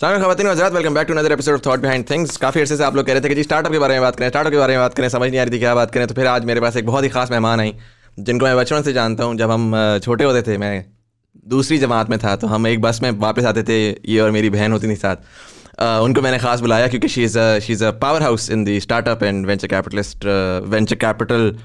खवातीन हजरात welcome back to another episode of thought behind things काफ़ी अर्से से आप लोग कह रहे थे कि जी स्टार्टअप के बारे में बात करें स्टार्टअप के बारे में बात करें समझ नहीं आ रही थी क्या बात करें तो फिर आज मेरे पास एक बहुत ही खास मेहमान आई जिनको मैं बचपन से जानता हूँ। जब हम छोटे होते थे मैं दूसरी जमात में था तो हम एक बस में वापस आते थे ये और मेरी बहन होती थी साथ। Uh, उनको मैंने खास बुलाया क्योंकि she is she is a powerhouse in the startup and venture capitalist venture capital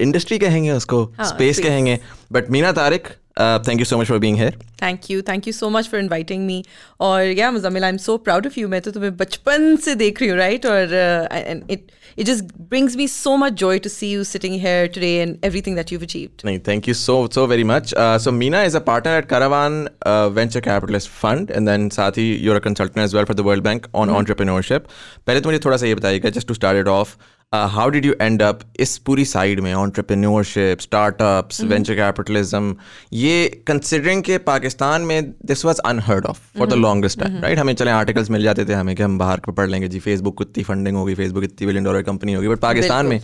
industry कहेंगे उसको स्पेस कहेंगे। But Meena Tariq Thank you so much for being here thank you thank you so much for inviting me और या Muzammil I am so proud of you मैं तो तुम्हें बचपन से देख रही हूँ राइट और and it it just brings me so much joy to see you sitting here today and everything that you've achieved. No, thank you so so very much. Uh, so Meena is a partner at Caravan uh, Venture Capitalist Fund, and then Sati, you're a consultant as well for the World Bank on mm-hmm. entrepreneurship. पहले तो मुझे थोड़ा सा ये बताइएगा just to start it off. How did you end up इस पूरी side में ऑन्टरप्रेन्योरशिप स्टार्टअप्स वेंचर कैपिटलिज्म ये कंसिडरिंग के पाकिस्तान में this was unheard of for the longest time right हमें चले आर्टिकल्स मिल जाते थे हमें कि हम बाहर पढ़ लेंगे। जी फेसबुक को इतनी फंडिंग होगी फेसबुक इतनी बिलियन डॉलर कंपनी होगी बट पाकिस्तान में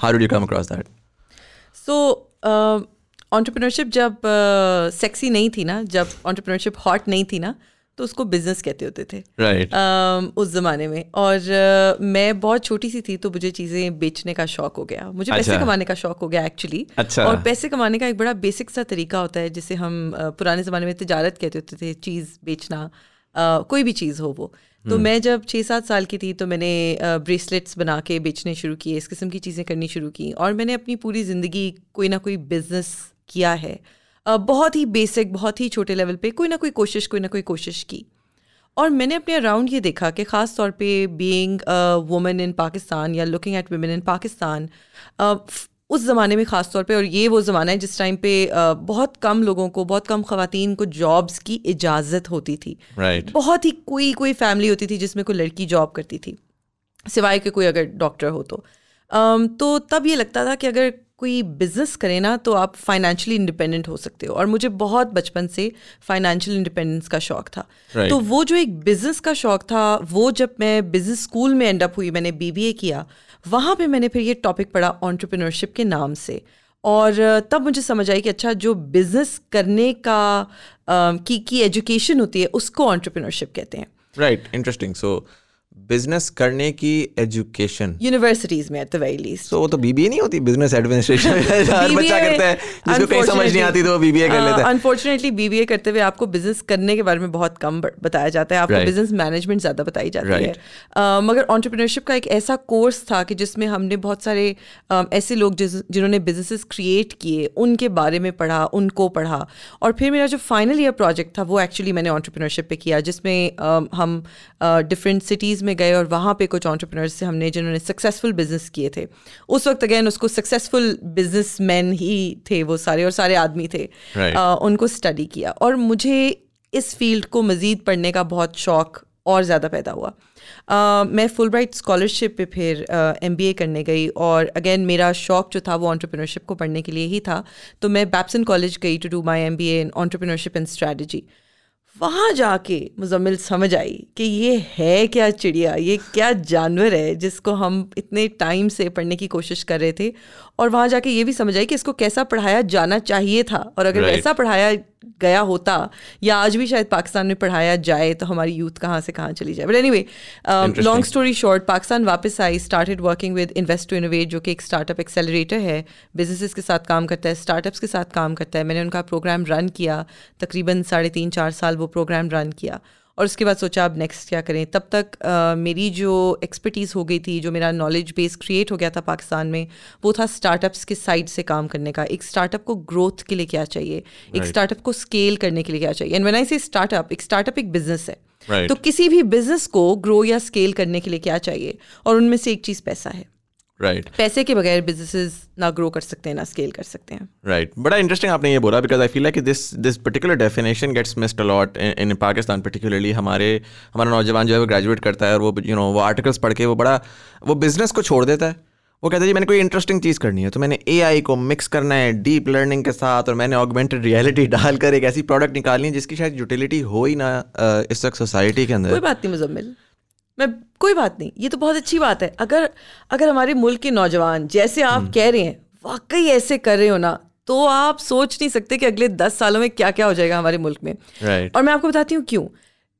how did you come across that so entrepreneurship जब सेक्सी uh, नहीं थी ना जब ऑन्टरप्रेन्योरशिप हॉट नहीं थी ना तो उसको बिज़नेस कहते होते थे राइट right. um, उस ज़माने में और uh, मैं बहुत छोटी सी थी तो मुझे चीज़ें बेचने का शौक हो गया मुझे अच्छा. पैसे कमाने का शौक हो गया एक्चुअली अच्छा. और पैसे कमाने का एक बड़ा बेसिक सा तरीका होता है जिसे हम uh, पुराने ज़माने में तजारत कहते होते थे चीज़ बेचना uh, कोई भी चीज़ हो वो तो hmm. मैं जब छः सात साल की थी तो मैंने ब्रेसलेट्स uh, बना के बेचने शुरू किए इस किस्म की चीज़ें करनी शुरू की और मैंने अपनी पूरी ज़िंदगी कोई ना कोई बिज़नेस किया है बहुत ही बेसिक बहुत ही छोटे लेवल पे कोई ना कोई कोशिश कोई ना कोई कोशिश की। और मैंने अपने अराउंड ये देखा कि ख़ास तौर पे बीइंग वुमेन इन पाकिस्तान या looking at women in Pakistan उस ज़माने में ख़ास तौर पे और ये वो ज़माना है जिस टाइम पे बहुत कम लोगों को बहुत कम ख़वातीन को जॉब्स की इजाज़त होती थी। Right. बहुत ही कोई कोई फैमिली होती थी जिसमें कोई लड़की जॉब करती थी सिवाय के कोई अगर डॉक्टर हो तो। तो तब ये लगता था कि अगर कोई बिज़नेस करें ना तो आप फाइनेंशियली इंडिपेंडेंट हो सकते हो। और मुझे बहुत बचपन से फाइनेंशियल इंडिपेंडेंस का शौक था। Right. तो वो जो एक बिज़नेस का शौक था वो जब मैं बिज़नेस स्कूल में एंड अप हुई मैंने बीबीए किया वहाँ पे मैंने फिर ये टॉपिक पढ़ा ऑन्टरप्रिनरशिप के नाम से। और तब मुझे समझ आई कि अच्छा जो बिज़नेस करने का uh, की की एजुकेशन होती है उसको ऑन्टरप्रिनरशिप कहते हैं। राइट इंटरेस्टिंग सो बिज़नेस करने की एजुकेशन यूनिवर्सिटीज में at the very least so तो बीबीए नहीं होती बिज़नेस एडमिनिस्ट्रेशन बच्चा करता है जिसको कहीं समझ नहीं आती तो वो बीबीए कर लेता है। अनफॉर्चुनेटली बीबीए करते हुए आपको बिज़नेस करने के बारे में बहुत कम बताया जाता है। आपको बिज़नेस मैनेजमेंट ज़्यादा बताई जाती है। मगर ऑन्टरप्रिनरशिप का एक ऐसा कोर्स था कि जिसमें हमने बहुत सारे ऐसे लोग जिन्होंने बिजनेसेस क्रिएट किए उनके बारे में पढ़ा उनको पढ़ा। और फिर मेरा जो फाइनल ईयर प्रोजेक्ट था वो एक्चुअली मैंने ऑन्टरप्रिनरशिप पे किया जिसमें हम डिफरेंट सिटीज़ में गए और वहाँ पे कुछ ऑन्टरप्रनर्स से हमने जिन्होंने सक्सेसफुल बिज़नेस किए थे। उस वक्त अगेन उसको सक्सेसफुल बिज़नेस मैन ही थे वो सारे और सारे आदमी थे। Right. आ, उनको स्टडी किया और मुझे इस फ़ील्ड को मज़ीद पढ़ने का बहुत शौक और ज़्यादा पैदा हुआ। uh, मैं फुल ब्राइट स्कॉलरशिप पे फिर एम बी ए करने गई और अगेन मेरा शौक जो था वो ऑन्टरप्रिनरशिप को पढ़ने के लिए ही था। तो मैं बैप्सन कॉलेज गई to do my M B A in entrepreneurship and strategy वहाँ जाके मुजम्मिल समझ आई कि ये है क्या चिड़िया, ये क्या जानवर है जिसको हम इतने टाइम से पढ़ने की कोशिश कर रहे थे और वहाँ जाके ये भी समझ आई कि इसको कैसा पढ़ाया जाना चाहिए था। और अगर right. वैसा पढ़ाया गया होता या आज भी शायद पाकिस्तान में पढ़ाया जाए तो हमारी यूथ कहाँ से कहाँ चली जाए। But anyway long story short Pakistan वापस आई started working with invest to innovate जो कि एक स्टार्टअप एक्सेलरेटर है। बिजनेसेस के साथ काम करता है स्टार्टअप्स के साथ काम करता है। मैंने उनका प्रोग्राम रन किया तकरीबन साढ़े तीन चार साल वो प्रोग्राम रन किया। और उसके बाद सोचा अब नेक्स्ट क्या करें? तब तक आ, मेरी जो एक्सपर्टीज़ हो गई थी जो मेरा नॉलेज बेस क्रिएट हो गया था पाकिस्तान में वो था स्टार्टअप्स के साइड से काम करने का। एक स्टार्टअप को ग्रोथ के लिए क्या चाहिए? एक स्टार्टअप को स्केल करने के लिए क्या चाहिए? एंड व्हेन आई से स्टार्टअप एक स्टार्टअप एक बिज़नेस है। Right. तो किसी भी बिज़नेस को ग्रो या स्केल करने के लिए क्या चाहिए? और उनमें से एक चीज़ पैसा है। Right right. पैसे के बगैर बिजनेसेस ना ग्रो कर सकते हैं ना स्केल कर सकते हैं। Right right. बड़ा इंटरेस्टिंग आपने ये बोला because I feel like this this particular definition gets missed a lot in Pakistan particularly हमारे हमारा नौजवान जो है वो ग्रेजुएट करता है और वो यू you नो know, वो आर्टिकल्स पढ़ के वो बड़ा वो बिज़नेस को छोड़ देता है। वो कहता है जी मैंने कोई इंटरेस्टिंग चीज़ करनी है। तो मैंने एआई को मिक्स करना है डीप लर्निंग के साथ और मैंने ऑगमेंटेड रियलिटी डालकर एक ऐसी प्रोडक्ट निकालनी है जिसकी शायद यूटिलिटी हो ही ना इस वक्त सोसाइटी के अंदर। कोई बात नहीं मुजम्मिल। मैं कोई बात नहीं ये तो बहुत अच्छी बात है अगर अगर हमारे मुल्क के नौजवान जैसे आप हम्म। कह रहे हैं वाकई ऐसे कर रहे हो ना तो आप सोच नहीं सकते कि अगले दस सालों में क्या क्या हो जाएगा हमारे मुल्क में right. और मैं आपको बताती हूँ क्यों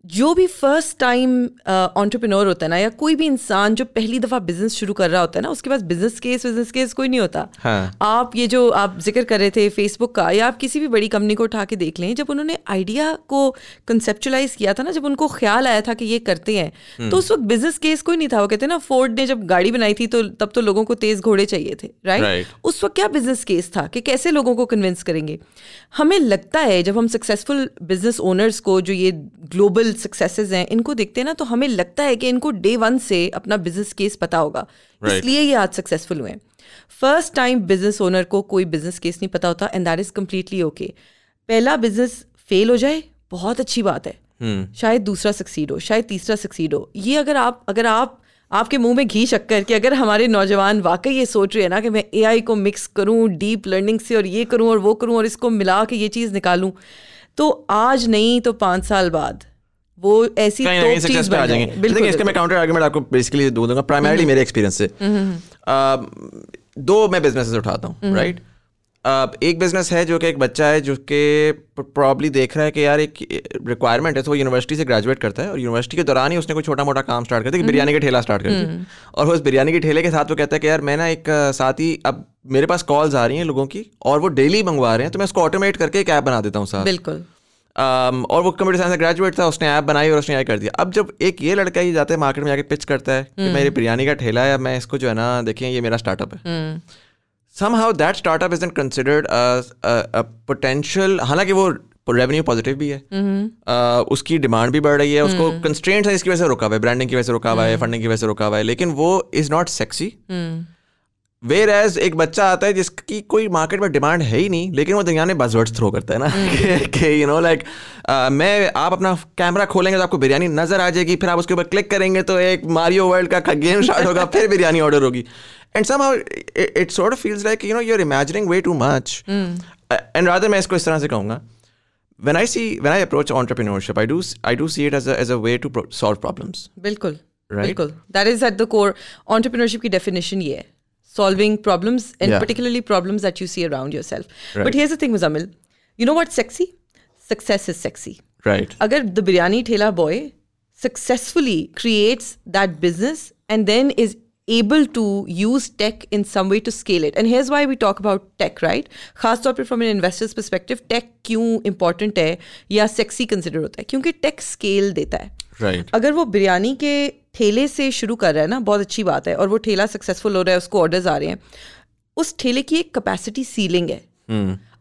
जो भी फ़र्स्ट टाइम ऑन्टरप्रिनोर होता है ना या कोई भी इंसान जो पहली दफ़ा बिज़नेस शुरू कर रहा होता है ना उसके पास बिज़नेस केस बिज़नेस केस कोई नहीं होता हाँ. आप ये जो आप ज़िक्र कर रहे थे फेसबुक का या आप किसी भी बड़ी कंपनी को उठा के देख लें जब उन्होंने आइडिया को कंसेप्चुलाइज किया था ना जब उनको ख्याल आया था कि ये करते हैं हम्म। तो उस वक्त बिज़नेस केस कोई नहीं था वो कहते ना फोर्ड ने जब गाड़ी बनाई थी तो तब तो लोगों को तेज घोड़े चाहिए थे राइट. उस वक्त क्या बिज़नेस केस था कि कैसे लोगों को कन्विंस करेंगे हमें लगता है जब हम सक्सेसफुल बिज़नेस ओनर्स को जो ये ग्लोबल सक्सेसेस हैं इनको देखते हैं ना तो हमें लगता है कि इनको डे वन से अपना बिज़नेस केस पता होगा। Right. इसलिए ये आज सक्सेसफुल हुए फ़र्स्ट टाइम बिज़नेस ओनर को कोई बिज़नेस केस नहीं पता होता and that is completely okay पहला बिज़नेस फेल हो जाए बहुत अच्छी बात है। हम्म। शायद दूसरा सक्सीड हो शायद तीसरा सक्सीड हो। ये अगर आप अगर आप आपके मुँह में घी शक्कर कि अगर हमारे नौजवान वाकई ये सोच रहे हैं ना कि मैं एआई को मिक्स करूँ डीप लर्निंग से और ये करूँ और वो करूँ और इसको मिला के ये चीज़ निकालूं तो आज नहीं तो पाँच साल बाद वो ऐसी कहीं कहीं तो चीज़ पे आ बन जाएँगे। बिल्कुल इसका मैं काउंटर आर्गुमेंट आपको बेसिकली दो दूँगा प्राइमरली मेरे एक्सपीरियंस से। दो मैं बिजनेसेस उठाता हूँ राइट अब एक बिज़नेस है जो कि एक बच्चा है जो कि प्रॉब्ली देख रहा है कि यार एक रिक्वायरमेंट है तो वो यूनिवर्सिटी से ग्रेजुएट करता है और यूनिवर्सिटी के दौरान ही उसने कोई छोटा मोटा काम स्टार्ट कर दिया बिरयानी का ठेला स्टार्ट कर दिया। और उस बिरयानी के ठेले के साथ वो कहता है कि यार मैं ना एक साथ ही अब मेरे पास कॉल्स आ रही हैं लोगों की और वो डेली मंगवा रहे हैं तो मैं उसको ऑटोमेट करके एक ऐप बना देता हूँ साथ। बिल्कुल। और वो कंप्यूटर साइंस से ग्रेजुएट था उसने ऐप बनाई और उसने ये कर दिया। अब जब एक ये लड़का ही जाता है मार्केट में जाके पिच करता है कि मेरी बिरयानी का ठेला है मैं इसको जो है ना देखिए ये मेरा स्टार्टअप है। startup isn't considered as a, a potential हालाँकि वो रेवेन्यू पॉजिटिव भी है। uh, उसकी डिमांड भी बढ़ रही है उसको कंस्ट्रेंट है इसकी वजह से रुका हुआ है ब्रांडिंग की वजह से रुका हुआ है फंडिंग की वजह से रुका हुआ है लेकिन वो is not sexy whereas एक बच्चा आता है जिसकी कोई मार्केट में डिमांड है ही नहीं लेकिन वो दुनिया में बजवर्ड्स थ्रो करता है ना। कि यू नो लाइक मैं आप अपना कैमरा खोलेंगे तो आपको बिरयानी नज़र आ जाएगी फिर आप उसके ऊपर क्लिक करेंगे तो एक मारियो वर्ल्ड का गेम स्टार्ट होगा फिर बिरयानी ऑर्डर होगी। And sort of feels like you know you're imagining way too much. Uh, and rather मैं इसको इस तरह से कहूँगा when I see when I approach entrepreneurship I do I do see it as a as a way to pro- solve problems. बिल्कुल Right? बिल्कुल। That is at the core entrepreneurship की definition ये है। solving problems and yeah. particularly problems that you see around yourself. Right. But here's the thing, Muzamil. You know what's sexy? Success is sexy. Right. Agar the biryani thela boy successfully creates that business and then is able to use tech in some way to scale it. And here's why we talk about tech right? खास तौर पे from an investor's perspective tech क्यों important है या sexy consider होता है क्योंकि tech scale देता है right. अगर वो बिरयानी के ठेले से शुरू कर रहा है ना बहुत अच्छी बात है और वो ठेला सक्सेसफुल हो रहा है उसको ऑर्डर्स आ रहे हैं उस ठेले की एक कैपेसिटी सीलिंग है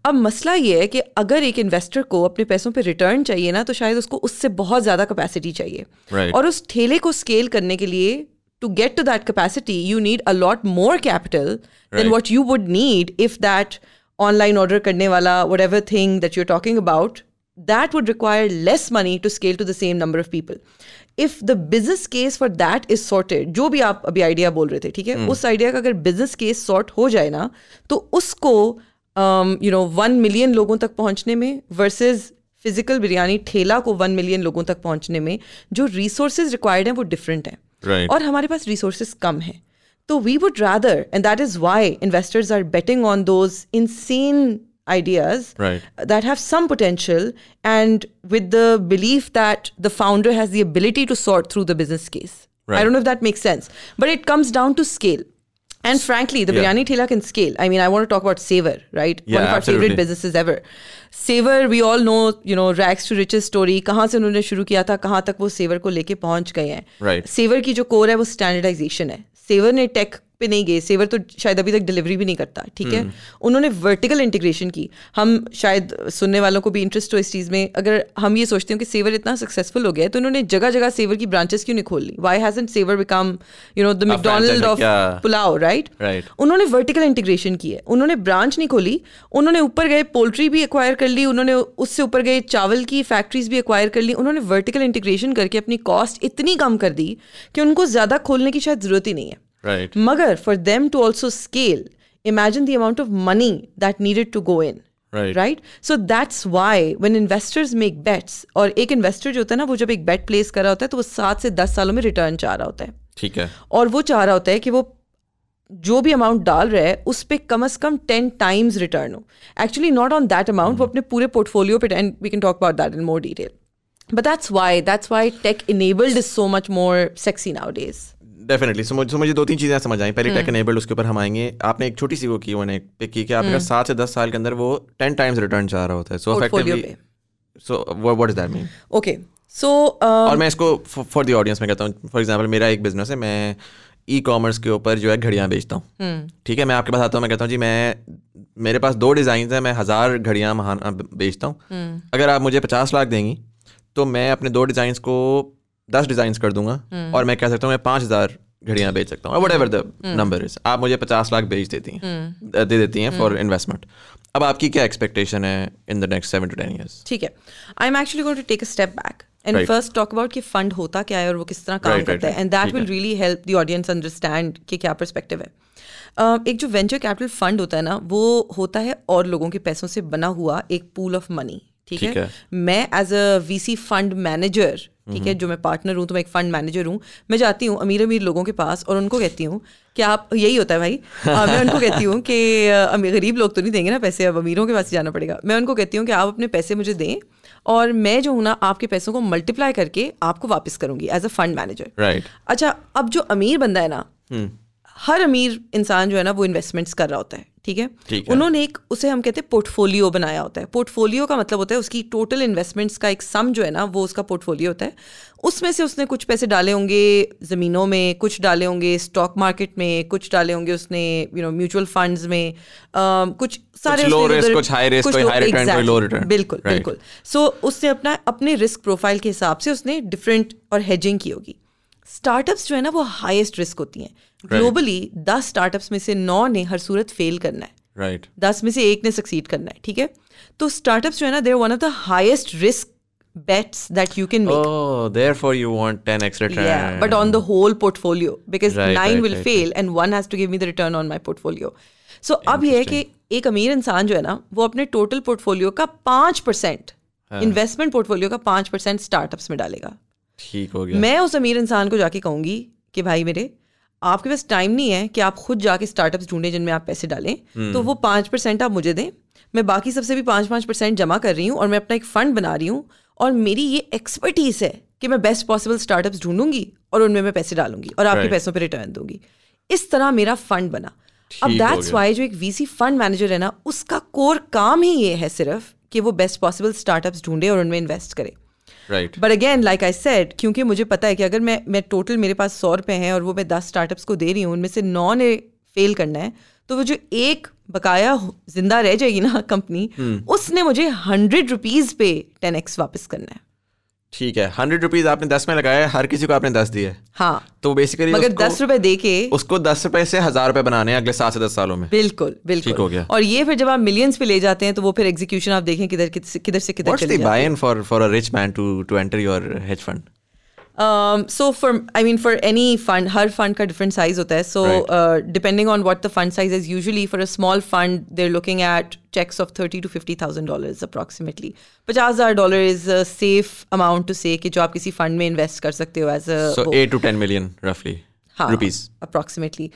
अब मसला ये है कि अगर एक इन्वेस्टर को अपने पैसों पे रिटर्न चाहिए ना तो शायद उसको उससे बहुत ज़्यादा कैपेसिटी चाहिए Right. और उस ठेले को स्केल करने के लिए To get to that capacity you need a lot more capital than Right. What you would need if that online order करने वाला whatever thing that you are talking about that would require less money to scale to the same number of people. If the business case for that is sorted, जो भी आप अभी idea बोल रहे थे ठीक है उस आइडिया का अगर बिजनेस केस सॉर्ट हो जाए ना तो उसको यू नो वन मिलियन लोगों तक पहुंचने में वर्सेस फिजिकल बिरयानी ठेला को वन मिलियन लोगों तक पहुंचने में जो रिसोर्सेज रिक्वायर्ड हैं वो डिफरेंट हैं Right. और हमारे पास रिसोर्सेज कम हैं तो we would rather and that is why investors are betting on those insane ideas Right. that have some potential and with the belief that the founder has the ability to sort through the business case. I Right. don't know if that makes sense, but it comes down to scale. And frankly, the Yeah. biryani thela can scale. I mean, I want to talk about Savor, right? Yeah, One of our absolutely. favorite businesses ever. Savor, we all know, you know, rags to riches story. कहाँ से उन्होंने शुरू किया था कहाँ तक वो saver को लेके पहुँच गए हैं Right. सेवर की जो कोर है वो स्टैंडर्डाइजेशन है सेवर ने टेक पे नहीं गए। सेवर तो शायद अभी तक डिलीवरी भी नहीं करता ठीक है? उन्होंने वर्टिकल इंटीग्रेशन की। हम शायद सुनने वालों को भी इंटरेस्ट हो इस चीज़ में। अगर हम ये सोचते हो कि सेवर इतना सक्सेसफुल हो गया है तो उन्होंने जगह जगह सेवर की ब्रांचेस क्यों नहीं खोल ली? Why hasn't Savour become you know the McDonald of pulao right उन्होंने वर्टिकल इंटीग्रेशन की है। उन्होंने ब्रांच नहीं खोली। उन्होंने ऊपर गए पोल्ट्री भी एक्वायर कर ली। उन्होंने उससे ऊपर गए चावल की फैक्ट्रीज भी एक्वायर कर ली। उन्होंने वर्टिकल इंटीग्रेशन करके अपनी कॉस्ट इतनी कम कर दी कि उनको ज़्यादा खोलने की शायद ज़रूरत ही नहीं है। Right. मगर for them to also scale imagine the amount of money that needed to go in Right. Right so that's why when investors make bets और एक इन्वेस्टर जो होता है ना वो जब एक बेट प्लेस कर रहा होता है तो वो सात से दस सालों में रिटर्न चाह रहा होता है ठीक है और वो चाह रहा होता है कि वो जो भी अमाउंट डाल रहा है उस पर कम अज कम टेन टाइम्स रिटर्न हो actually not on that amount वो अपने पूरे पोर्टफोलियो पे and we can talk about that in more detail But that's why that's why tech enabled is so much more sexy nowadays. Definitely so मुझे मुझे दो तीन चीज़ें समझ आई पहले। टेक एनेबल्ड उसके ऊपर हम आएँगे आपने एक छोटी सी वो की मैंने पिक की कि आपके हम्म। सात से दस साल के अंदर वो टेन टाइम्स रिटर्न चाह रहा होता है so effectively so what is that mean Okay. So uh, और मैं इसको फॉर द ऑडियंस में कहता हूँ फॉर एग्जांपल मेरा एक बिज़नेस है मैं ई कॉमर्स के ऊपर जो है घड़ियाँ बेचता हूँ हम्म। ठीक है मैं आपके पास आता हूँ मैं कहता हूँ जी मैं मेरे पास दो डिज़ाइन हैं मैं हज़ार घड़ियाँ महाना बेचता हूँ हम्म। अगर आप मुझे पचास लाख देंगी तो मैं अपने दो डिज़ाइंस को दस डिज़ाइंस कर दूँगा हम्म। और मैं कह सकता हूँ मैं पाँच हज़ार घड़ियाँ बेच सकता हूँ। Whatever the hmm. Number is आप मुझे पचास लाख बेच देती हैं। दे देती हैं हम्म। फॉर इन्वेस्टमेंट अब आपकी क्या एक्सपेक्टेशन है in the next seven to ten years ठीक है। I am actually going to take a step back and first talk about कि फंड होता क्या है और वो किस तरह काम Right, करता right, है and that will really help the audience understand कि क्या परस्पेक्टिव है। Uh, एक जो वेंचर कैपिटल फंड होता है ना वो होता है और लोगों के पैसों से बना हुआ एक पूल ऑफ़ मनी ठीक है? है। मैं as a VC fund manager ठीक है जो मैं पार्टनर हूँ तो मैं एक फंड मैनेजर हूँ। मैं जाती हूँ अमीर अमीर लोगों के पास और उनको कहती हूँ कि आप यही होता है भाई। आ, मैं उनको कहती हूँ कि अमीर गरीब लोग तो नहीं देंगे ना पैसे अब अमीरों के पास ही जाना पड़ेगा। मैं उनको कहती हूँ कि आप अपने पैसे मुझे दें और मैं जो हूँ ना आपके पैसों को मल्टीप्लाई करके आपको वापस करूँगी as a fund manager right अच्छा अब जो अमीर बंदा है ना हर अमीर इंसान जो है ना वो इन्वेस्टमेंट्स कर रहा होता है ठीक है? ठीक है। उन्होंने एक उसे हम कहते हैं पोर्टफोलियो बनाया होता है। पोर्टफोलियो का मतलब होता है उसकी टोटल इन्वेस्टमेंट्स का एक सम जो है ना वो उसका पोर्टफोलियो होता है। उसमें से उसने कुछ पैसे डाले होंगे ज़मीनों में कुछ डाले होंगे स्टॉक मार्केट में कुछ डाले होंगे उसने यू नो म्यूचुअल फंड्स में अम, कुछ सारे. बिल्कुल बिल्कुल। सो उसने अपना अपने रिस्क प्रोफ़ाइल के हिसाब से उसने डिफरेंट और हेजिंग की होगी। स्टार्टअप्स जो है ना वो हाईएस्ट रिस्क होती हैं ग्लोबली दस स्टार्टअप्स में से नौ ने हर सूरत फेल करना है राइट right. दस में से एक ने सक्सीड करना है ठीक है तो स्टार्टअप्स जो है ना there one of the highest risk bets that you can make Oh, therefore you want 10x return. Yeah, but on the whole portfolio because Right, nine right, will right, fail and one has to give me the return on my portfolio. So अब ये है कि एक अमीर इंसान जो है ना वो अपने टोटल पोर्टफोलियो का पाँच परसेंट हाँ। इन्वेस्टमेंट पोर्टफोलियो का पाँच परसेंट स्टार्टअप्स में डालेगा ठीक हो गया। मैं उस अमीर इंसान को जाके कहूँगी कि भाई मेरे आपके पास टाइम नहीं है कि आप खुद जाके स्टार्टअप्स ढूंढें जिनमें आप पैसे डालें। हम्म। तो वो पाँच परसेंट आप मुझे दें। मैं बाकी सबसे भी पाँच पाँच परसेंट जमा कर रही हूँ और मैं अपना एक फंड बना रही हूँ और मेरी ये एक्सपर्टीज है कि मैं बेस्ट पॉसिबल स्टार्टअप्स ढूंढूँगी और उनमें मैं पैसे डालूँगी और आपके Right. पैसों पर रिटर्न दूँगी। इस तरह मेरा फंड बना। अब दैट्स वाई जो एक वीसी फंड मैनेजर है ना उसका कोर काम ही ये है सिर्फ़ कि वो बेस्ट पॉसिबल स्टार्टअप्स ढूंढे और उनमें इन्वेस्ट करे। Right but again like I said क्योंकि मुझे पता है कि अगर मैं मैं टोटल मेरे पास सौ रुपए हैं और वो मैं दस स्टार्टअप्स को दे रही हूँ उनमें से नौ ने फेल करना है तो वो जो एक बकाया ज़िंदा रह जाएगी ना कंपनी उसने मुझे हंड्रेड रुपीज़ पे टेन एक्स वापस करना है। ठीक है हंड्रेड रुपीज़ आपने दस में लगाया हर किसी को आपने दस दिए। हाँ। तो बेसिकली मगर दस रुपए दे के उसको दस रुपए से हज़ार रुपए बनाने हैं अगले सात से दस सालों में। बिल्कुल बिल्कुल। ठीक हो गया। और ये फिर जब आप मिलियंस पे ले जाते हैं तो वो फिर एग्जीक्यूशन आप देखें किधर किधर से किधर चली by for for a rich man to to enter your hedge fund Um, so for I mean for any fund, हर fund का different size होता है. So Right. uh, depending on what the fund size is, usually for a small fund, they're looking at checks of thirty to fifty thousand dollars approximately. पचास हज़ार dollar is a safe amount to say कि जो आप किसी fund में invest कर सकते हो as a सो वो- एट टू टेन मिलियन रफली हाँ, rupees approximately.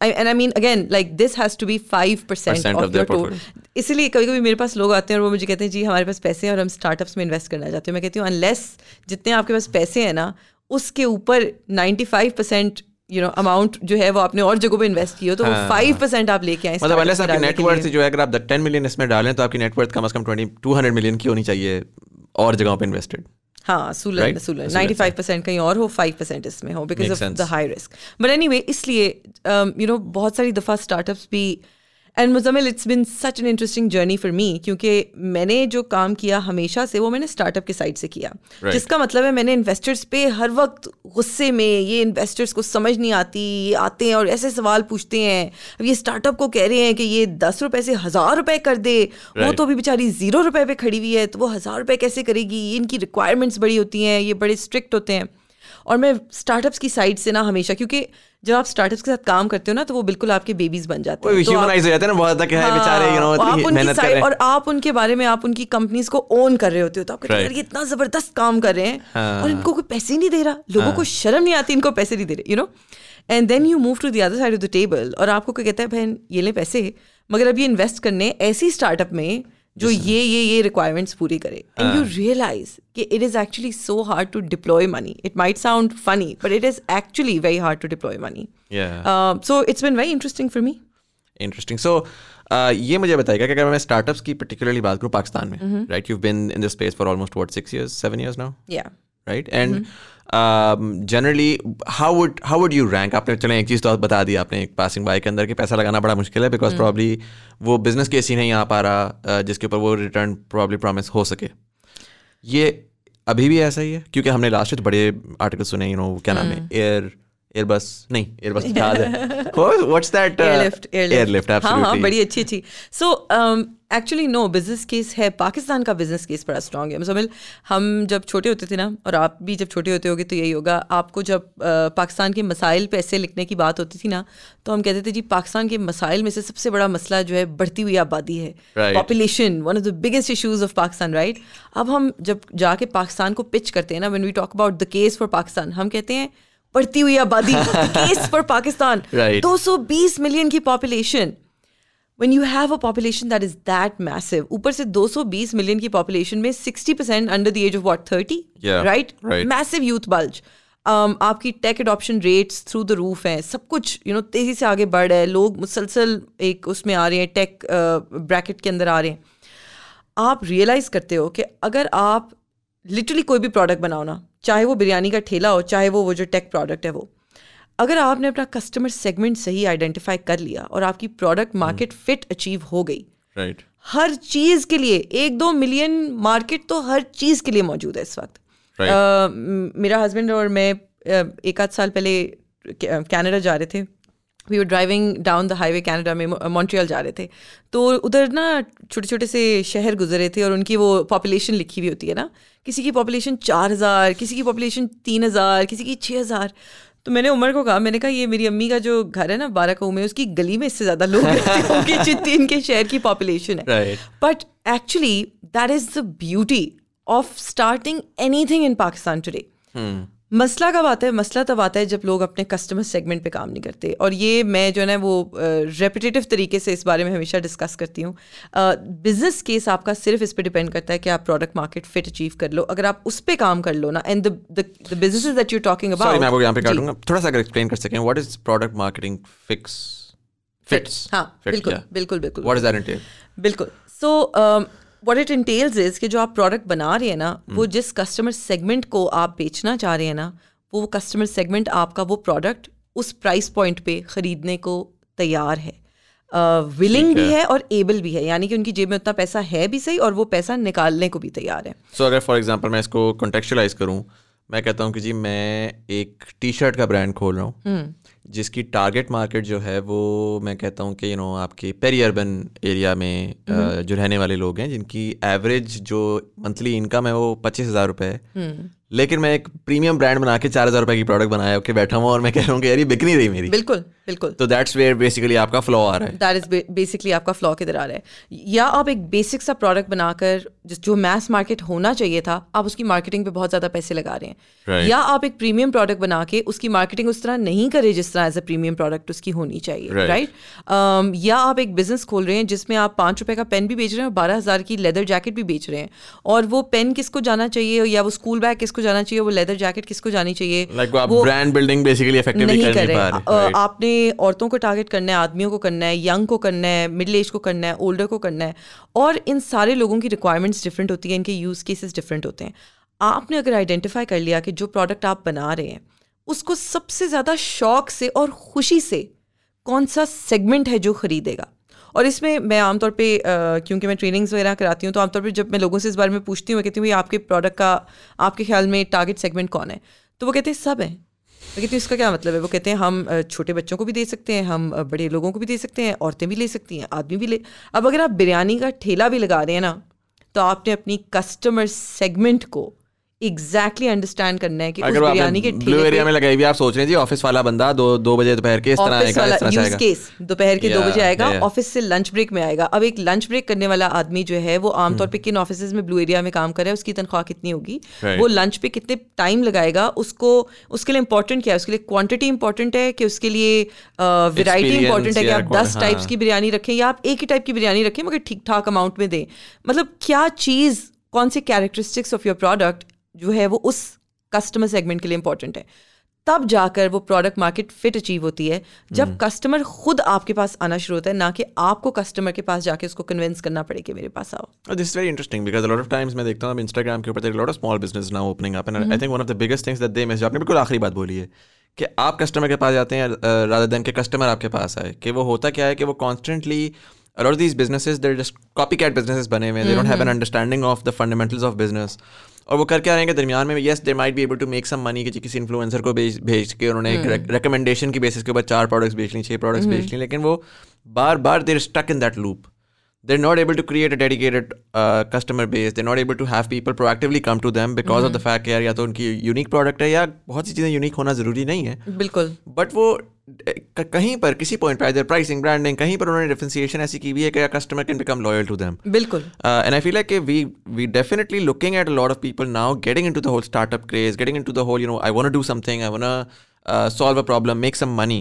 I, and I mean again like this has to be five percent Percent of, of their total. इसलिए कभी कभी मेरे पास लोग आते हैं और वो मुझे कहते हैं जी हमारे पास पैसे हैं और हम स्टार्टअप्स में इन्वेस्ट करना चाहते हैं मैं कहती हूँ अनलेस जितने आपके पास पैसे हैं ना उसके ऊपर 95 परसेंट यू नो अमाउंट जो है वो आपने और जगहों पे इन्वेस्ट किया तो वो हाँ। फाइव परसेंट आप लेके आए मतलब अनलेस आपकी नेटवर्थ। जो है अगर आप टेन मिलियन इसमें डालें तो आपकी नेटवर्थ कम अज कम ट्वेंटी टू हंड्रेड मिलियन की होनी चाहिए और जगहों पे इन्वेस्टेड हाँ सूलन Right? नाइन्टी फाइव परसेंट कहीं और हो फाइव परसेंट इसमें हो because of the high risk but any वे इसलिए यू नो बहुत सारी दफ़ा स्टार्टअप्स भी and Muzammil it's been such an interesting journey for me क्योंकि मैंने जो काम किया हमेशा से वो मैंने स्टार्टअप के साइड से किया। Right. जिसका मतलब है मैंने इन्वेस्टर्स पे हर वक्त गुस्से में ये इन्वेस्टर्स को समझ नहीं आती ये आते हैं और ऐसे सवाल पूछते हैं। अब ये स्टार्टअप को कह रहे हैं कि ये दस रुपए से हज़ार रुपए कर दे। right. वो तो अभी बेचारी ज़ीरो रुपए पे खड़ी हुई है तो वो हज़ार रुपए कैसे करेगी? इनकी रिक्वायरमेंट्स बड़ी होती हैं ये बड़े स्ट्रिक्ट होते हैं। और मैं स्टार्टअप्स की साइड से ना हमेशा क्योंकि जब आप स्टार्टअप्स के साथ काम करते हो ना तो वो बिल्कुल आपके बेबीज बन जाते हैं। तो आप- हो जाता है ना बहुत तक है हाँ, बेचारे यू नो आप उनकी हैं। और आप उनके बारे में आप उनकी कंपनीज़ को ओन कर रहे होते हो तो आप कहते हो, ये इतना ज़बरदस्त काम कर रहे हैं। हाँ। और इनको कोई पैसे ही नहीं दे रहा। लोगों को शर्म नहीं आती इनको पैसे नहीं दे रहे you know and then you move to the other side of the table और आपको कोई कहता है बहन ये ले पैसे। मगर अब ये इन्वेस्ट करने ऐसी स्टार्टअप में जो ये ये ये रिक्वायरमेंट्स पूरी करे। एंड यू रियलाइज़ कि it is actually so hard to deploy money it might sound funny but it is actually very hard to deploy money so it's been very interesting for me interesting so ये मुझे बताएगा कि अगर मैं startups की particularly बात करूँ पाकिस्तान में right you been in the space for almost what six years seven years now right and generally how would how would you rank आपने चले एक चीज़ तो बता दी आपने एक पासिंग बाय के अंदर कि पैसा लगाना बड़ा मुश्किल है बिकॉज़ प्रॉब्ली वो बिज़नेस केस ही नहीं आ पा रहा uh, जिसके ऊपर वो रिटर्न प्रॉब्ली प्रॉमिस हो सके। ये अभी भी ऐसा ही है? क्योंकि हमने लास्ट में तो बड़े आर्टिकल सुने यू नो क्या नाम है? एयर एयरबस नहीं एयरबस याद है। व्हाट्स दैट एयरलिफ्ट एयरलिफ्ट हाँ हाँ एब्सोल्युटली बड़ी अच्छी अच्छी। So actually no business case है पाकिस्तान का बिज़नेस केस बड़ा स्ट्रांग है। मुजमिल हम जब छोटे होते थे ना और आप भी जब छोटे होते होगे तो यही होगा आपको जब uh, पाकिस्तान के मसाइल पे ऐसे लिखने की बात होती थी ना तो हम कहते थे जी पाकिस्तान के मसाइल में से सबसे बड़ा मसला जो है बढ़ती हुई आबादी है। Population one of the biggest issues of Pakistan right अब हम जब जाके पाकिस्तान को पिच करते हैं ना when we talk about the case for Pakistan हम कहते हैं बढ़ती हुई आबादी केस फॉर पाकिस्तान। दो सौ बीस मिलियन की population when you have a population that is that massive ऊपर से 220 मिलियन की पॉपुलेशन में 60 percent under the age of 30 Yeah, right right. Massive youth bulge आपकी tech adoption rates through the roof हैं सब कुछ यू नो तेज़ी से आगे बढ़ रहा है लोग मुसलसल एक उसमें आ रहे हैं टेक ब्रैकेट के अंदर आ रहे हैं आप रियलाइज़ करते हो कि अगर आप लिटरली कोई भी प्रोडक्ट बनाओ ना चाहे वो बिरयानी का ठेला हो चाहे वो वो जो टेक प्रोडक्ट है वो अगर आपने अपना कस्टमर सेगमेंट सही आइडेंटिफाई कर लिया और आपकी प्रोडक्ट मार्केट फिट अचीव हो गई राइट right. हर चीज़ के लिए एक दो मिलियन मार्केट तो हर चीज़ के लिए मौजूद है इस वक्त। Right. म- मेरा हस्बैंड और मैं अ, एक आध साल पहले कनाडा जा रहे थे। We were driving down the highway Canada में मॉन्ट्रियल जा रहे थे। तो उधर ना छोटे छोटे से शहर गुजरे थे और उनकी वो पॉपुलेशन लिखी हुई होती है ना किसी की पॉपुलेशन चार हज़ार किसी की पॉपुलेशन तीन हज़ार किसी की छः हज़ार। तो मैंने उमर को कहा मैंने कहा ये मेरी अम्मी का जो घर है ना बारह कऊ में उसकी गली में इससे ज़्यादा लोग होंगे जितनी इनके शहर की पॉपुलेशन है. But actually that is the beauty of starting anything in Pakistan today मसला कब आता है? मसला तब आता है जब लोग अपने कस्टमर सेगमेंट पे काम नहीं करते। और ये मैं जो है ना वो रेपिटेटिव तरीके से इस बारे में हमेशा डिस्कस करती हूँ। बिज़नेस केस आपका सिर्फ़ इस पे डिपेंड करता है कि आप प्रोडक्ट मार्केट फिट अचीव कर लो। अगर आप उस पर काम कर लो ना and the business that you talking about मैं आपको यहाँ पे काटूँगा। थोड़ा सा अगर एक्सप्लेन कर सकें what is product marketing fix fits हाँ बिल्कुल बिल्कुल बिल्कुल। व्हाट इज़ दैट बिल्कुल। So what it entails is कि जो आप प्रोडक्ट बना रहे हैं ना वो जिस कस्टमर सेगमेंट को आप बेचना चाह रहे हैं ना वो कस्टमर सेगमेंट आपका वो प्रोडक्ट उस प्राइस पॉइंट पे ख़रीदने को तैयार है। विलिंग uh, भी है। और एबल भी है यानी कि उनकी जेब में उतना पैसा है भी सही और वो पैसा निकालने को भी तैयार है। सो अगर फॉर एग्जांपल मैं इसको कॉन्टेक्चुअलाइज करूँ मैं कहता हूँ कि जी मैं एक टी शर्ट का ब्रांड खोल रहा हूँ। जिसकी टारगेट मार्केट जो है वो मैं कहता हूँ कि यू नो आपके पेरी अर्बन एरिया में जो रहने वाले लोग हैं जिनकी एवरेज जो मंथली इनकम है वो पच्चीस हज़ार रुपये है। लेकिन मैं एक प्रीमियम ब्रांड बना के चार हज़ार रुपये की प्रोडक्ट बनाया के बैठा हूँ और मैं कह रहा हूँ कि यार ये बिक नहीं रही मेरी। बिल्कुल बिल्कुल। तो दैट्स वेयर बेसिकली आपका फ्लॉ आ रहा है। दैट इज़ बेसिकली आपका फ्लॉ किधर आ रहा है। या आप एक बेसिक सा प्रोडक्ट बनाकर जो मैस मार्केट होना चाहिए था आप उसकी मार्केटिंग पे बहुत ज़्यादा पैसे लगा रहे हैं। Right. या आप एक प्रीमियम प्रोडक्ट बना के उसकी मार्केटिंग उस तरह नहीं करे जिस तरह एज अ प्रीमियम प्रोडक्ट उसकी होनी चाहिए राइट Right. राइट या आप एक बिज़नेस खोल रहे हैं जिसमें आप पाँच रुपए का पेन भी बेच रहे हैं और बारह हज़ार की लेदर जैकेट भी बेच रहे हैं। और वो पेन किसको जाना चाहिए या वो स्कूल बैग किसको जाना चाहिए वो लेदर जैकेट किसको जानी चाहिए लाइक आप ब्रांड बिल्डिंग बेसिकली इफेक्टिवली नहीं कर रहे Right. आपने औरतों को टारगेट करना है आदमियों को करना है यंग को करना है मिडिल एज को करना है ओल्डर को करना है और इन सारे लोगों की रिक्वायरमेंट्स डिफरेंट होती हैं इनके यूज़ केसेस डिफरेंट होते हैं। आपने अगर आइडेंटिफाई कर लिया कि जो प्रोडक्ट आप बना रहे हैं उसको सबसे ज़्यादा शौक से और खुशी से कौन सा सेगमेंट है जो खरीदेगा? और इसमें मैं आमतौर पे क्योंकि मैं ट्रेनिंग्स वगैरह कराती हूँ तो आमतौर पे जब मैं लोगों से इस बारे में पूछती हूँ कहती हूँ, भाई, आपके प्रोडक्ट का, आपके ख्याल में टारगेट सेगमेंट कौन है? तो वो कहते हैं, सब हैं। मैं कहती हूँ, इसका क्या मतलब है? वो कहते हैं, हम छोटे बच्चों को भी दे सकते हैं, हम बड़े लोगों को भी दे सकते हैं, औरतें भी ले सकती हैं, आदमी भी ले अब अगर आप बिरयानी का ठेला भी लगा रहे हैं ना तो आपने अपनी कस्टमर सेगमेंट को एग्जैक्टली अंडरस्टैंड करना है कि अगर वो बिरयानी के ब्लू एरिया में लगाई हुई आप सोच रहे हैं जी ऑफ़िस वाला बंदा दो दो बजे दोपहर के इस तरह आएगा इस तरह यूज़ आएगा। केस दोपहर के दो बजे आएगा yeah. ऑफ़िस से लंच ब्रेक में आएगा। अब एक लंच ब्रेक करने वाला आदमी जो है वो आमतौर पे किन ऑफ़िस में ब्लू एरिया में काम कर रहा है उसकी तनख्वाह कितनी होगी? Right. वो लंच पे कितने टाइम लगाएगा? उसको उसके लिए इंपॉर्टेंट क्या है? उसके लिए क्वांटिटी इंपॉर्टेंट है कि उसके लिए वैरायटी Experience इंपॉर्टेंट है कि आप दस टाइप्स हाँ. की बिरयानी रखें या आप एक ही टाइप की बिरयानी रखें मगर ठीक ठाक अमाउंट में दें। मतलब क्या चीज़ कौन से कैरेक्टरिस्टिक्स ऑफ़ योर प्रोडक्ट जो है वो उस कस्टमर सेगमेंट के लिए इंपॉर्टेंट है। तब जाकर वो प्रोडक्ट मार्केट फिट अचीव होती है। जब हम्म। कस्टमर खुद आपके पास आना शुरू होता है ना कि आपको कस्टमर के पास जाके उसको कन्विंस करना पड़े कि मेरे पास आओ। This very interesting because lot of times मैं देखता हूँ इंस्टाग्राम के ऊपर लॉट ऑफ़ स्मॉल बिज़नेस ना opening up I think one of the biggest things that they message आपने बिल्कुल आखिरी बात बोली है कि आप कस्टमर के पास जाते हैं राधा देन के कस्टमर आपके पास आए कि वो होता क्या है कि वो constantly a lot these business copy cat business बने हुए they an understanding of the fundamentals of business और वो करके आ रहे हैं दरमियान में yes they might be able to make some money कि किसी इन्फ्लुएंसर को भेज भेज के उन्होंने एक रिकमेंडेशन के बेसिस के ऊपर चार प्रोडक्ट्स बेच ली छह प्रोडक्ट्स बेच हम्म। ली लेकिन वो बार बार they're stuck in that loop they're not able to create a dedicated customer base they're not able to have people proactively come to them because of the fact यार या तो उनकी यूनिक प्रोडक्ट है या बहुत सी चीज़ें यूनिक होना ज़रूरी नहीं है। बिल्कुल। बट वो कहीं पर किसी पॉइंट पर प्राइसिंग ब्रांडिंग कहीं पर उन्होंने डिफरेंशिएशन ऐसी की हुई है कि customer can become loyal to them बिल्कुल Uh, and I feel like uh, we we definitely looking at a lot of people now getting into the whole startup craze, getting into the whole you know I want to do something, I want to uh, solve a problem, make some money.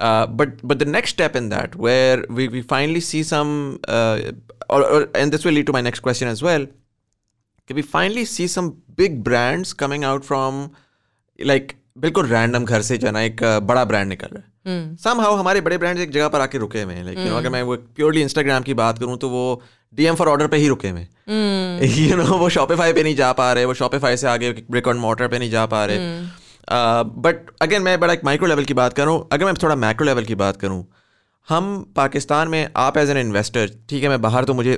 Uh, but but the next step in that, where we, we finally see some, uh, or, or and this will lead to my next question as well. Can we finally see some big brands coming out from like बिल्कुल random घर से जो है ना एक बड़ा brand निकल रहा है। सम हाउ हमारे बड़े ब्रांड्स एक जगह पर आके रुके हुए हैं लाइक यू नो अगर मैं वो प्योरली इंस्टाग्राम की बात करूँ तो वो डीएम फॉर ऑर्डर पे ही रुके हुए हैं। यू नो वो शॉपिफाई पे नहीं जा पा रहे वो शॉपिफाई से आगे ब्रिक ऑन मोटर पे नहीं जा पा रहे। बट uh, अगेन मैं बड़ा एक माइक्रो लेवल की बात करूँ अगर मैं थोड़ा मैक्रो लेवल की बात करूँ हम पाकिस्तान में आप एज एन इन्वेस्टर ठीक है मैं बाहर तो मुझे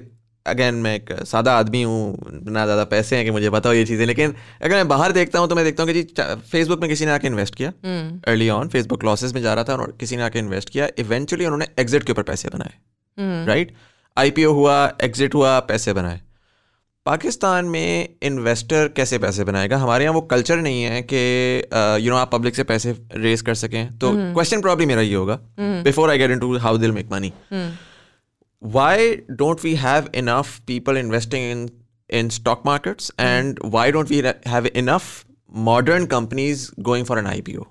अगेन मैं एक सादा आदमी हूँ ना ज़्यादा पैसे हैं कि मुझे बताओ ये चीज़ें लेकिन अगर मैं बाहर देखता हूँ तो मैं देखता हूँ कि जी फेसबुक में किसी ने आके इन्वेस्ट किया। अर्ली ऑन फेसबुक लॉसेस में जा रहा था और किसी ने आके इन्वेस्ट किया। इवेंचुअली उन्होंने एग्जिट के ऊपर पैसे बनाए। राइट आईपीओ हुआ एग्जिट हुआ पैसे बनाए। पाकिस्तान में इन्वेस्टर कैसे पैसे बनाएगा? हमारे यहाँ वो कल्चर नहीं है कि यू नो आप पब्लिक से पैसे रेज कर सकें। तो क्वेश्चन प्रॉब्लम मेरा ये होगा। Before I get into how they'll make money why don't we have enough people investing in in stock markets? And hmm. why don't we have enough modern companies going for an IPO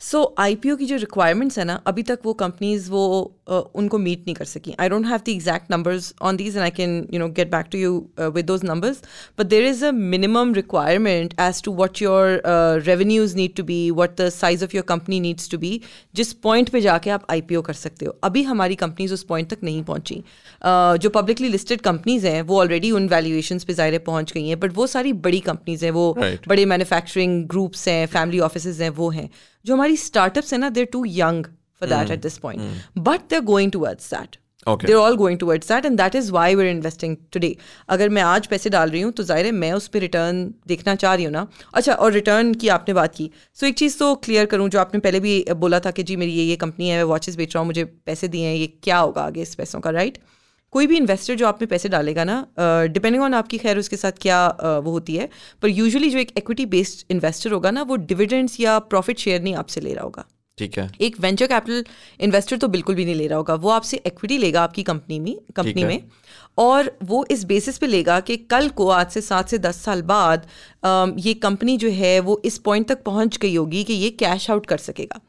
so I P O की जो requirements है ना अभी तक वो companies वो उनको meet नहीं कर सकी। I don't have the exact numbers on these and I can you know get back to you with those numbers but there is a minimum requirement as to what your revenues need to be what the size of your company needs to be जिस point पे जाके आप आई P ओ कर सकते हो। अभी हमारी companies उस पॉइंट तक नहीं पहुँची। uh, जो पब्लिकली लिस्टेड कंपनीज़ हैं वो ऑलरेडी उन वैल्यूएशन पे ज़ाहिर पहुँच गई हैं बट वो सारी बड़ी कंपनीज़ हैं वो Right. बड़े मैन्युफैक्चरिंग ग्रुप्स हैं फैमिली ऑफ़िस हैं वो हैं। जो हमारी स्टार्टअप्स हैं ना they're too young for that at this point but they are going towards that. They're all going towards that and that is why we're investing today अगर मैं आज पैसे डाल रही हूँ तो ज़ाहिर है मैं उस पर रिटर्न देखना चाह रही हूँ ना। अच्छा और रिटर्न की आपने बात की। सो so, एक चीज़ तो क्लियर करूँ जो आपने पहले भी बोला था कि जी मेरी ये ये कंपनी है मैं वॉचेस बेच रहा हूँ मुझे पैसे दिए हैं ये क्या होगा आगे इस पैसों का राइट कोई भी इन्वेस्टर जो आप में पैसे डालेगा ना डिपेंडिंग ऑन आपकी खैर उसके साथ क्या uh, वो होती है पर यूजुअली जो एक एक्विटी बेस्ड इन्वेस्टर होगा ना वो डिविडेंड्स या प्रॉफिट शेयर नहीं आपसे ले रहा होगा। ठीक है। एक वेंचर कैपिटल इन्वेस्टर तो बिल्कुल भी नहीं ले रहा होगा वो आपसे इक्विटी लेगा आपकी कंपनी में कंपनी में और वो इस बेसिस पे लेगा कि कल को आज से सात से दस साल बाद ये कंपनी जो है वो इस पॉइंट तक पहुँच गई होगी कि ये कैश आउट कर सकेगा।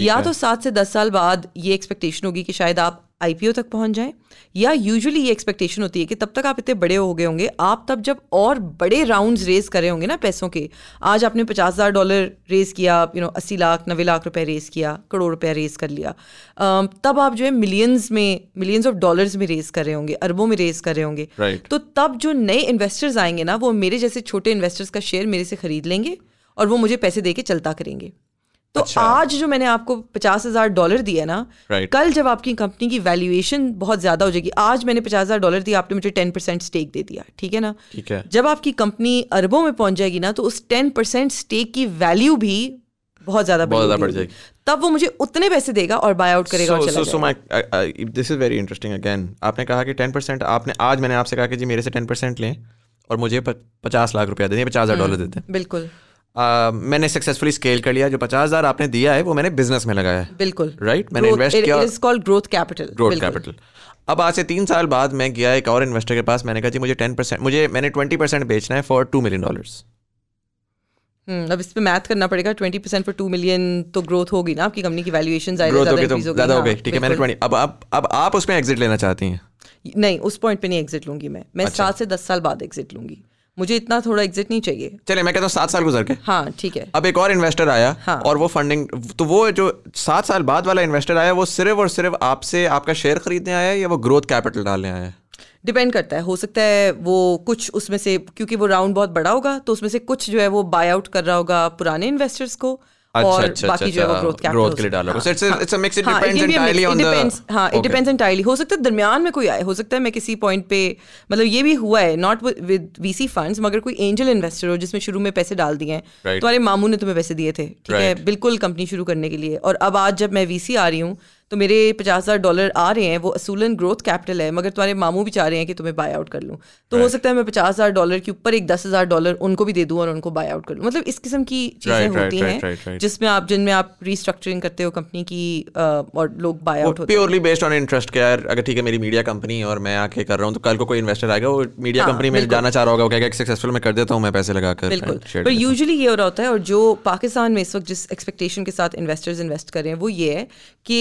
या तो सात से दस साल बाद ये एक्सपेक्टेशन होगी कि शायद आप आईपीओ तक पहुँच जाएँ या यूजुअली ये एक्सपेक्टेशन होती है कि तब तक आप इतने बड़े हो गए होंगे आप तब जब और बड़े राउंड्स रेज करे होंगे ना पैसों के आज आपने पचास हज़ार डॉलर रेज किया यू नो अस्सी लाख नब्बे लाख रुपए रेज किया करोड़ रुपया रेज कर लिया तब आप जो है मिलियंस में मिलियंस ऑफ़ डॉलर्स में रेज कर रहे होंगे अरबों में रेज कर रहे होंगे Right. तो तब जो नए इन्वेस्टर्स आएँगे ना वो मेरे जैसे छोटे इन्वेस्टर्स का शेयर मेरे से खरीद लेंगे और वो मुझे पैसे दे के चलता करेंगे तो अच्छा। आज जो मैंने आपको पचास हज़ार डॉलर दिया ना Right. कल जब आपकी कंपनी की वैल्यूएशन बहुत ज़्यादा हो जाएगी आज मैंने पचास हज़ार डॉलर दिया आपने मुझे टेन परसेंट स्टेक दे दिया ठीक है ना ठीक है जब आपकी कंपनी अरबों में पहुँच जाएगी ना तो उस टेन परसेंट स्टेक की वैल्यू भी बहुत ज़्यादा बहुत ज़्यादा बढ़ जाएगी। तब वो मुझे उतने पैसे देगा और बाय आउट करेगा और so, चला so, so my, this is very interesting again आपने कहा कि टेन परसेंट आपने आज मैंने आपसे कहा कि जी मेरे से टेन परसेंट लें और मुझे पचास लाख रुपया देते हैं पचास हज़ार डॉलर हम्म। देते हैं बिल्कुल आ, मैंने सक्सेसफुली स्केल कर लिया जो पचास हज़ार आपने दिया है वो मैंने बिज़नेस में लगाया बिल्कुल। राइट मैंने इन्वेस्ट किया। Is called growth capital growth capital अब आज से तीन साल बाद मैं गया एक और इन्वेस्टर के पास मैंने कहा जी मुझे टेन परसेंट मुझे मैंने ट्वेंटी परसेंट बेचना है फॉर टू मिलियन डॉलर्स अब इस पे मैथ करना पड़ेगा। Twenty percent for two million तो ग्रोथ होगी ना आपकी कंपनी की वैल्यूएशन ज़्यादा हो गई ठीक है मैंने ट्वेंटी अब आप अब आप उसमें एग्जिट लेना चाहती हैं? नहीं उस पॉइंट पे नहीं एग्जिट लूँगी मैं। मैं अच्छा। सात से दस साल बाद एग्जिट लूँगी। मुझे इतना थोड़ा एग्जिट नहीं चाहिए। चलिए मैं कहता हूँ सात साल गुजर के हाँ ठीक है। अब एक और इन्वेस्टर आया हाँ। और वो फंडिंग तो वो जो सात साल बाद वाला इन्वेस्टर आया वो सिर्फ़ और सिर्फ़ आपसे आपका शेयर खरीदने आया है या वो ग्रोथ कैपिटल डालने आया है? डिपेंड करता है। हो सकता है वो कुछ उसमें से क्योंकि वो राउंड बहुत बड़ा होगा तो उसमें से कुछ जो है वो बाय आउट कर रहा होगा पुराने इन्वेस्टर्स को। और बाकी जो है वो ग्रोथ ग्रोथ अच्छा, के लिए डाला होगा so it's it's mix it depends entirely on the हाँ इट डिपेंड्स एंटायरली हो सकता है दरमियान में कोई आए हो सकता है मैं किसी पॉइंट पे मतलब ये भी हुआ है नॉट विद वीसी फंड्स मगर कोई एंजल इन्वेस्टर हो जिसमें शुरू में पैसे डाल दिए हैं। तुम्हारे मामू ने तुम्हें पैसे दिए थे ठीक है? बिल्कुल कंपनी शुरू करने के लिए। और अब आज जब मैं वीसी आ रही हूँ तो मेरे पचास हज़ार डॉलर आ रहे हैं वो असूलन ग्रोथ कैपिटल है मगर तुम्हारे मामू भी चाह रहे हैं कि तुम्हें बाय आउट कर लूँ। तो हो सकता है मैं पचास हज़ार डॉलर के ऊपर एक दस हज़ार डॉलर उनको भी दे दूँ और उनको बाय आउट कर लूँ। मतलब इस किस्म की चीज़ें Right, right, होती right, हैं right, right. जिसमें आप जिनमें आप रिस्ट्रक्चरिंग करते हो कंपनी की और लोग बाय आउट होते हैं। प्योरली बेस्ड ऑन इंटरेस्ट क्या अगर ठीक है मेरी मीडिया कंपनी और मैं आके कर रहा हूँ तो कल को कोई इन्वेस्टर आएगा वो मीडिया हाँ, कंपनी में जाना चाह रहा होगा वो कहेगा सक्सेसफुल मैं कर देता हूँ मैं पैसे लगाकर. बिल्कुल। पर। यूजुअली ये हो रहा होता है और जो पाकिस्तान में इस वक्त जिस एक्सपेक्टेशन के साथ इन्वेस्टर्स इन्वेस्ट कर रहे हैं वो ये है कि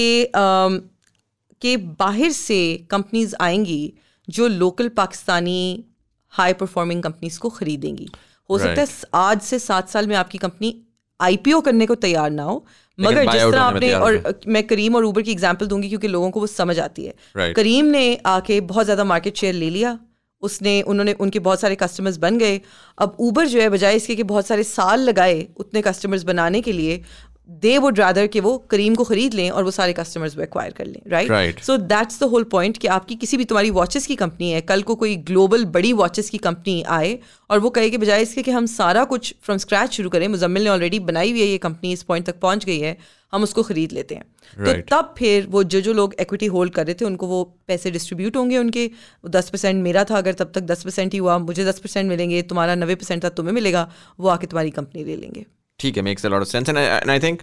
कि बाहर से कंपनीज़ आएँगी जो local Pakistani high performing companies को खरीदेंगी। हो right. सकता है आज से सात साल में आपकी कंपनी आईपीओ करने को तैयार ना हो मगर जिस तरह आपने और मैं करीम और ऊबर की एग्जांपल दूँगी क्योंकि लोगों को वो समझ आती है। Right. करीम ने आके बहुत ज़्यादा मार्केट शेयर ले लिया। उसने उन्होंने उनके बहुत सारे कस्टमर्स बन गए। अब ऊबर जो है बजाय इसके कि बहुत सारे साल लगाए उतने कस्टमर्स बनाने के लिए दे वुड रादर कि वो करीम को खरीद लें और वो सारे कस्टमर्स वो एक्वायर कर लें right. So that's the whole point कि आपकी किसी भी तुम्हारी वॉचेस की कंपनी है कल को कोई ग्लोबल बड़ी वॉचेस की कंपनी आए और वो कहे कि बजाय इसके कि हम सारा कुछ फ्रॉम स्क्रैच शुरू करें मुजम्मिल ने ऑलरेडी बनाई हुई है ये कंपनी इस पॉइंट तक पहुँच गई है हम उसको खरीद लेते हैं तो Right. तब फिर वो जो जो लोग एक्विटी होल्ड कर रहे थे उनको वो पैसे डिस्ट्रीब्यूट होंगे उनके दस परसेंट मेरा था अगर तब तक दस परसेंट ही हुआ मुझे दस परसेंट मिलेंगे तुम्हारा नब्बे परसेंट था तुम्हें मिलेगा वो आके तुम्हारी कंपनी ले लेंगे ठीक है makes a lot of sense and I think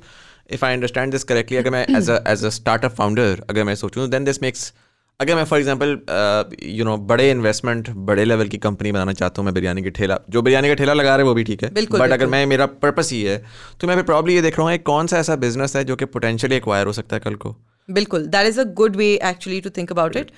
if I understand this correctly अगर मैं as as a startup founder अगर मैं सोचूं देन दिस मेक्स अगर मैं फॉर एग्जांपल यू नो बड़े इन्वेस्टमेंट बड़े लेवल की कंपनी बनाना चाहता हूँ मैं बिरयानी की ठेला जो बिरयानी का ठेला लगा रहे हैं वो भी ठीक है बिल्कुल, बट अगर मैं मेरा पर्पस ही है तो मैं फिर प्रॉब्ली ये देख रहा हूँ कौन सा ऐसा बिज़नेस है जो कि पोटेंशियली एक्वायर हो सकता है कल को। बिल्कुल that is a good way actually to think about it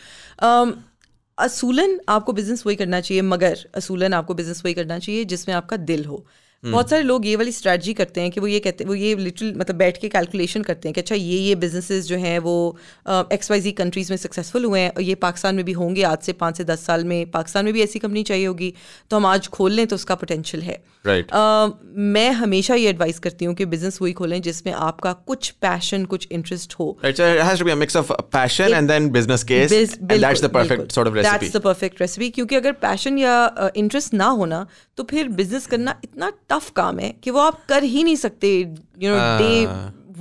असूलन आपको बिज़नेस वही करना चाहिए मगर असूलन आपको बिज़नेस वही करना चाहिए जिसमें आपका दिल हो। बहुत सारे लोग ये वाली स्ट्रैटी करते हैं कि वो ये कहते हैं वो ये लिटिल मतलब बैठ के कैलकुलेशन करते हैं कि अच्छा ये ये बिजनेसेस जो हैं वो एक्स वाई जी कंट्रीज़ में सक्सेसफुल हुए हैं और ये पाकिस्तान में भी होंगे आज से पाँच से दस साल में पाकिस्तान में भी ऐसी कंपनी चाहिए होगी तो हम आज खोल लें तो उसका पोटेंशियल है। राइट अ, मैं हमेशा ये एडवाइस करती हूँ कि बिज़नेस वही खोलें जिसमें आपका कुछ पैशन कुछ इंटरेस्ट हो। Right, perfect recipe. क्योंकि अगर पैशन या इंटरेस्ट ना होना तो फिर बिज़नेस करना इतना टफ काम है कि वो आप कर ही नहीं सकते you know day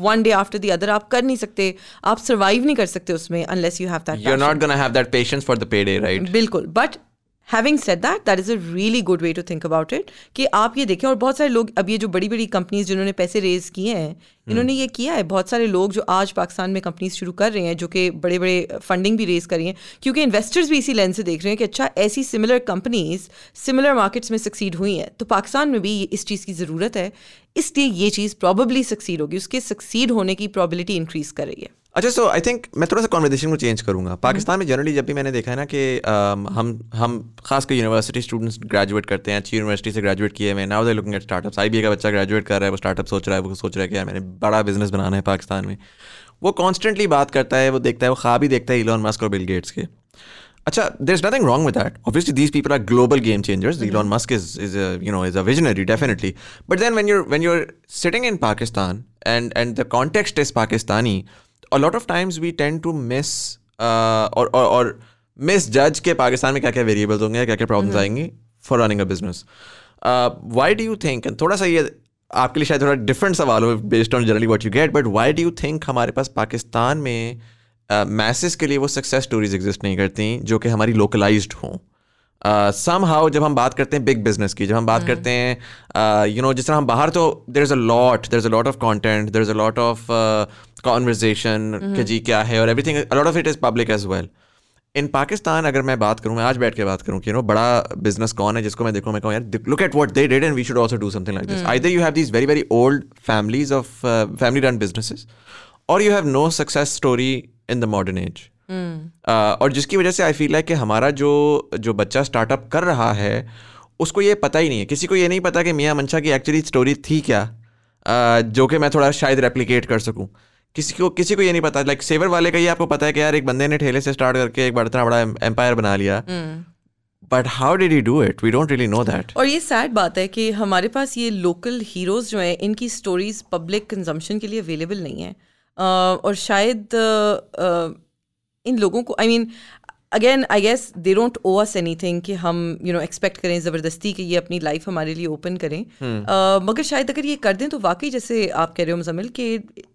one day after the other आप कर नहीं सकते आप सर्वाइव नहीं कर सकते उसमें unless you have that You're not gonna have that patience for the payday, right बिल्कुल but having set that that is a really good way to think about it कि आप ये देखें और बहुत सारे लोग अब ये जो बड़ी बड़ी कंपनीज़ जिन्होंने पैसे रेज किए हैं इन्होंने ये किया है। बहुत सारे लोग जो आज पाकिस्तान में कंपनीज़ शुरू कर रहे हैं जो कि बड़े बड़े फंडिंग भी रेज कर रही हैं क्योंकि इन्वेस्टर्स भी इसी लेंस से देख रहे हैं कि अच्छा ऐसी सिमिलर कंपनीज़ सिमिलर मार्केट्स में सक्सीड हुई हैं तो पाकिस्तान में भी इस चीज़ की ज़रूरत है। इसलिए ये चीज़ प्रॉबली सक्सीड होगी उसके सक्सीड होने की प्रॉबिलिटी इंक्रीज कर रही है। अच्छा सो आई थिंक मैं थोड़ा सा कॉन्वर्जेशन को चेंज करूँगा पाकिस्तान में जनरली जब भी मैंने देखा है ना कि हम हम खासकर यूनिवर्सिटी स्टूडेंट्स ग्रेजुएट करते हैं अच्छी यूनिवर्सिटी से ग्रेजुएट किए हुए now they looking at startups आई का बच्चा ग्रेजुएट कर रहा है वो स्टार्टअप सोच रहा है वो सोच रहा है कि यार मैंने बड़ा बिज़नेस बनाना है पाकिस्तान में वो कॉन्स्टेंटली बात करता है वो देखता है वो ख्वाब ही देखता है इलॉन मस्क और बिल गेट्स के Acha, there's nothing wrong with that. Obviously, these people are global game changers. Elon Musk is is a you know is a visionary, definitely. But then when you're when you're sitting in Pakistan and and the context is Pakistani, a lot of times we tend to miss uh, or or or misjudge के पाकिस्तान में क्या क्या variables होंगे क्या क्या problems आएँगी for running a business. Uh, why do you think and थोड़ा सा ये आपके लिए शायद थोड़ा डिफरेंट सवाल हो based on generally what you get but why do you think हमारे पास पाकिस्तान में मैसेस के लिए वो सक्सेस स्टोरीज एग्जिस्ट नहीं करती जो कि हमारी लोकलाइज्ड हों? सम हाउ जब हम बात करते हैं बिग बिज़नेस की जब हम बात करते हैं यू नो जिस तरह हम बाहर तो there is a lot there is a lot of content there is a lot of conversation कि जी क्या है और everything lot of it is public as well in Pakistan अगर मैं बात करूँ मैं आज बैठ के बात करूँ कि नो बड़ा बिज़नेस कौन है जिसको मैं देखूँ मैं कहूँ यार look at what they did and we should also do something like this either you have these very very old families of family run businesses और you have no success story in the modern age और जिसकी वजह से आई feel like कि हमारा जो जो बच्चा स्टार्टअप कर रहा है उसको ये पता ही नहीं है। किसी को ये नहीं पता कि मियाँ मंशा की एक्चुअली स्टोरी थी क्या uh, जो कि मैं थोड़ा शायद रेप्लिकेट कर सकूँ। किसी को किसी को ये नहीं पता। लाइक सेवर वाले का ये आपको पता है कि यार एक बंदे ने ठेले से स्टार्ट करके एक बड़ा इतना बड़ा एम्पायर बना लिया। But how did you do it we don't really know that और ये सैड बात है कि हमारे पास ये लोकल हीरोज जो हैं इनकी स्टोरीज पब्लिक कंजम्पशन के लिए अवेलेबल नहीं है। uh, और शायद uh, इन लोगों को I mean again I guess they don't owe us anything कि हम यू नो एक्सपेक्ट करें ज़बरदस्ती कि ये अपनी लाइफ हमारे लिए ओपन करें। Hmm. uh, मगर शायद अगर ये कर दें तो वाकई जैसे आप कह रहे हो मुजमिल कि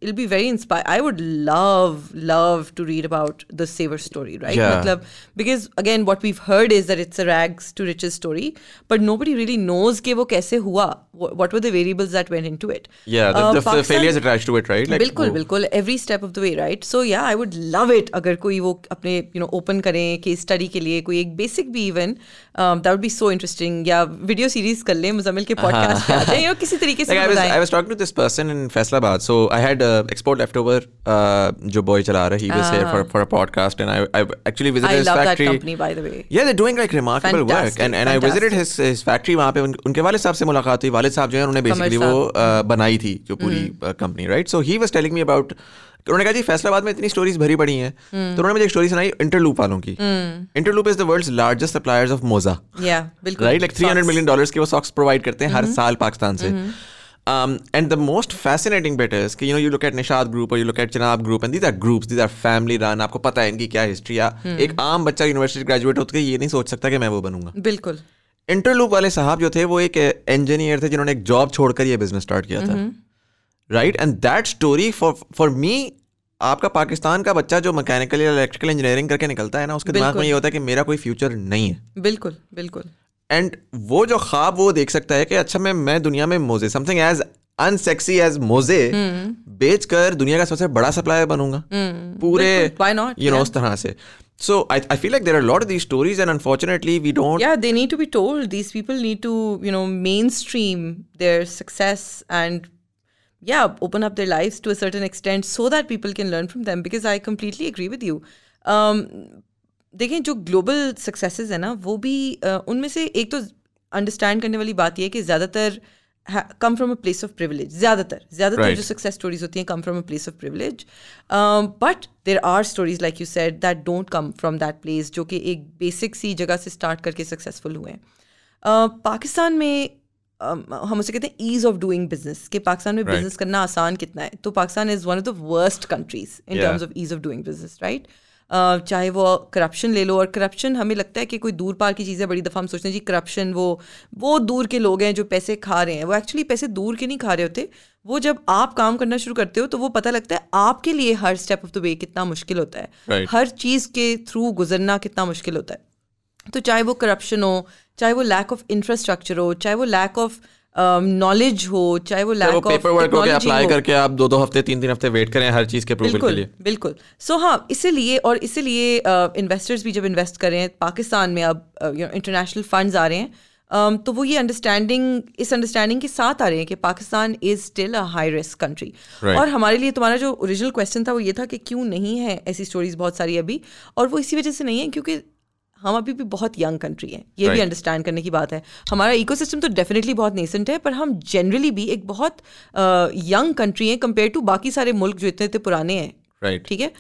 I'll be very inspire I would love love to read about the Savour story right मतलब because again what we heard is that it's a rags to riches story but nobody really knows कि वो कैसे हुआ what were the variables that went into it yeah the, uh, the, the failures attached to it right? Like बिल्कुल बिल्कुल every step of the way right? So yeah I would love it अगर कोई वो अपने you know open करें case study के लिए कोई एक बेसिक भी even that would be so interesting या वीडियो सीरीज़ कर लें मुजम्मिल के पॉडकास्ट पे आ जाएँ या किसी तरीके से I was talking to this person in Faisalabad so I had export leftover जो बॉय चला रहा है ही। Was here for for a podcast and I I actually visited his factory company by the way. Yeah they're doing like remarkable work and and I visited his his factory वहाँ पे उनके वाले साहब से मुलाकात हुई वालिद साहब जो है उन्होंने बेसिकली वो बनाई थी जो पूरी company right so he was telling me about उन्होंने कहा जी फैसलाबाद में इतनी स्टोरीज भरी पड़ी हैं। तो उन्होंने मुझे एक स्टोरी सुनाई इंटरलूप वालों की। Interloop is the world's largest suppliers of मोजा राइट लाइक 300 मिलियन डॉलर्स के वो सॉक्स प्रोवाइड करते हैं हर साल पाकिस्तान से। the most fascinating bit is कि you know you look at Nishad group or you look at Chenab group and these are groups these are family run. आपको पता है इनकी क्या हिस्ट्री या एक आम बच्चा यूनिवर्सिटी ग्रेजुएट होता है ये नहीं सोच सकता कि मैं वो बनूँगा। बिल्कुल। इंटरलूप वाले साहब जो थे वो एक इंजीनियर थे जिन्होंने एक जॉब छोड़कर ये बिज़नेस स्टार्ट किया था। Right and that story for for me आपका पाकिस्तान का बच्चा जो मैकेनिकल या इलेक्ट्रिकल इंजीनियरिंग करके निकलता है ना उसके दिमाग में ये होता है कि मेरा कोई फ्यूचर नहीं है। बिल्कुल बिल्कुल। एंड वो जो ख्वाब वो देख सकता है कि अच्छा मैं मैं दुनिया में मोजे समथिंग एज अनसेक्सी एज मोजे बेच कर दुनिया का सबसे बड़ा सप्लायर बनूँगा। हम्म, पूरे यू नो उस तरह से। So I, I feel like there are a lot of these stories, and unfortunately, we don't. Yeah, they need to be told. These people need to, you know, mainstream their success and yeah open up their lives to a certain extent so that people can learn from them because i completely agree with you. Um, देखें जो global successes है ना वो भी uh, उनमें से एक तो अंडरस्टैंड करने वाली बात यह है कि ज़्यादातर come from a place of privilege ज़्यादातर ज़्यादातर right. जो सक्सेस स्टोरीज होती हैं come from a place of privilege but there are stories like you said that don't come from that place जो कि एक बेसिक सी जगह से स्टार्ट करके सक्सेसफुल हुए हैं। uh, पाकिस्तान में हम उसे कहते हैं ईज ऑफ़ डूइंग बिज़नेस कि पाकिस्तान में बिज़नेस करना आसान कितना है? तो Pakistan is one of the worst countries in terms of ease of doing business right चाहे वो करप्शन ले लो और करप्शन हमें लगता है कि कोई दूर पार की चीज़ें बड़ी दफ़ा हम सोचते हैं जी करप्शन वो वो दूर के लोग हैं जो पैसे खा रहे हैं। वो एक्चुअली पैसे दूर के नहीं खा रहे होते। वो जब आप काम करना शुरू करते हो तो वो पता लगता है आपके लिए हर स्टेप ऑफ़ द वे कितना मुश्किल होता है। Right. हर चीज़ के थ्रू गुजरना कितना मुश्किल होता है। तो चाहे वो करप्शन हो चाहे वो लैक ऑफ़ इंफ्रास्ट्रक्चर हो चाहे वो लैक ऑफ़ नॉलेज हो चाहे वो lack of paperwork apply करके आप दो दो हफ़्ते तीन तीन हफ़्ते वेट करें हर चीज़ के अप्रूवल के लिए। बिल्कुल। सो so, हाँ इसीलिए और इसीलिए इन्वेस्टर्स uh, भी जब इन्वेस्ट करें पाकिस्तान में अब इंटरनेशनल uh, फंड्स आ रहे हैं um, तो वो ये अंडरस्टैंडिंग इस अंडरस्टैंडिंग के साथ आ रहे हैं कि Pakistan is still a high risk country और हमारे लिए तुम्हारा जो ओरिजिनल क्वेश्चन था वो ये था कि क्यों नहीं है ऐसी स्टोरीज बहुत सारी अभी? और वो इसी वजह से नहीं है क्योंकि हम अभी भी बहुत यंग कंट्री हैं। ये right. भी अंडरस्टैंड करने की बात है। हमारा इकोसिस्टम तो डेफिनेटली बहुत नेसेंट है पर हम जनरली भी एक बहुत यंग कंट्री हैं कंपेयर टू बाकी सारे मुल्क जो इतने इतने पुराने हैं। Right. ठीक है?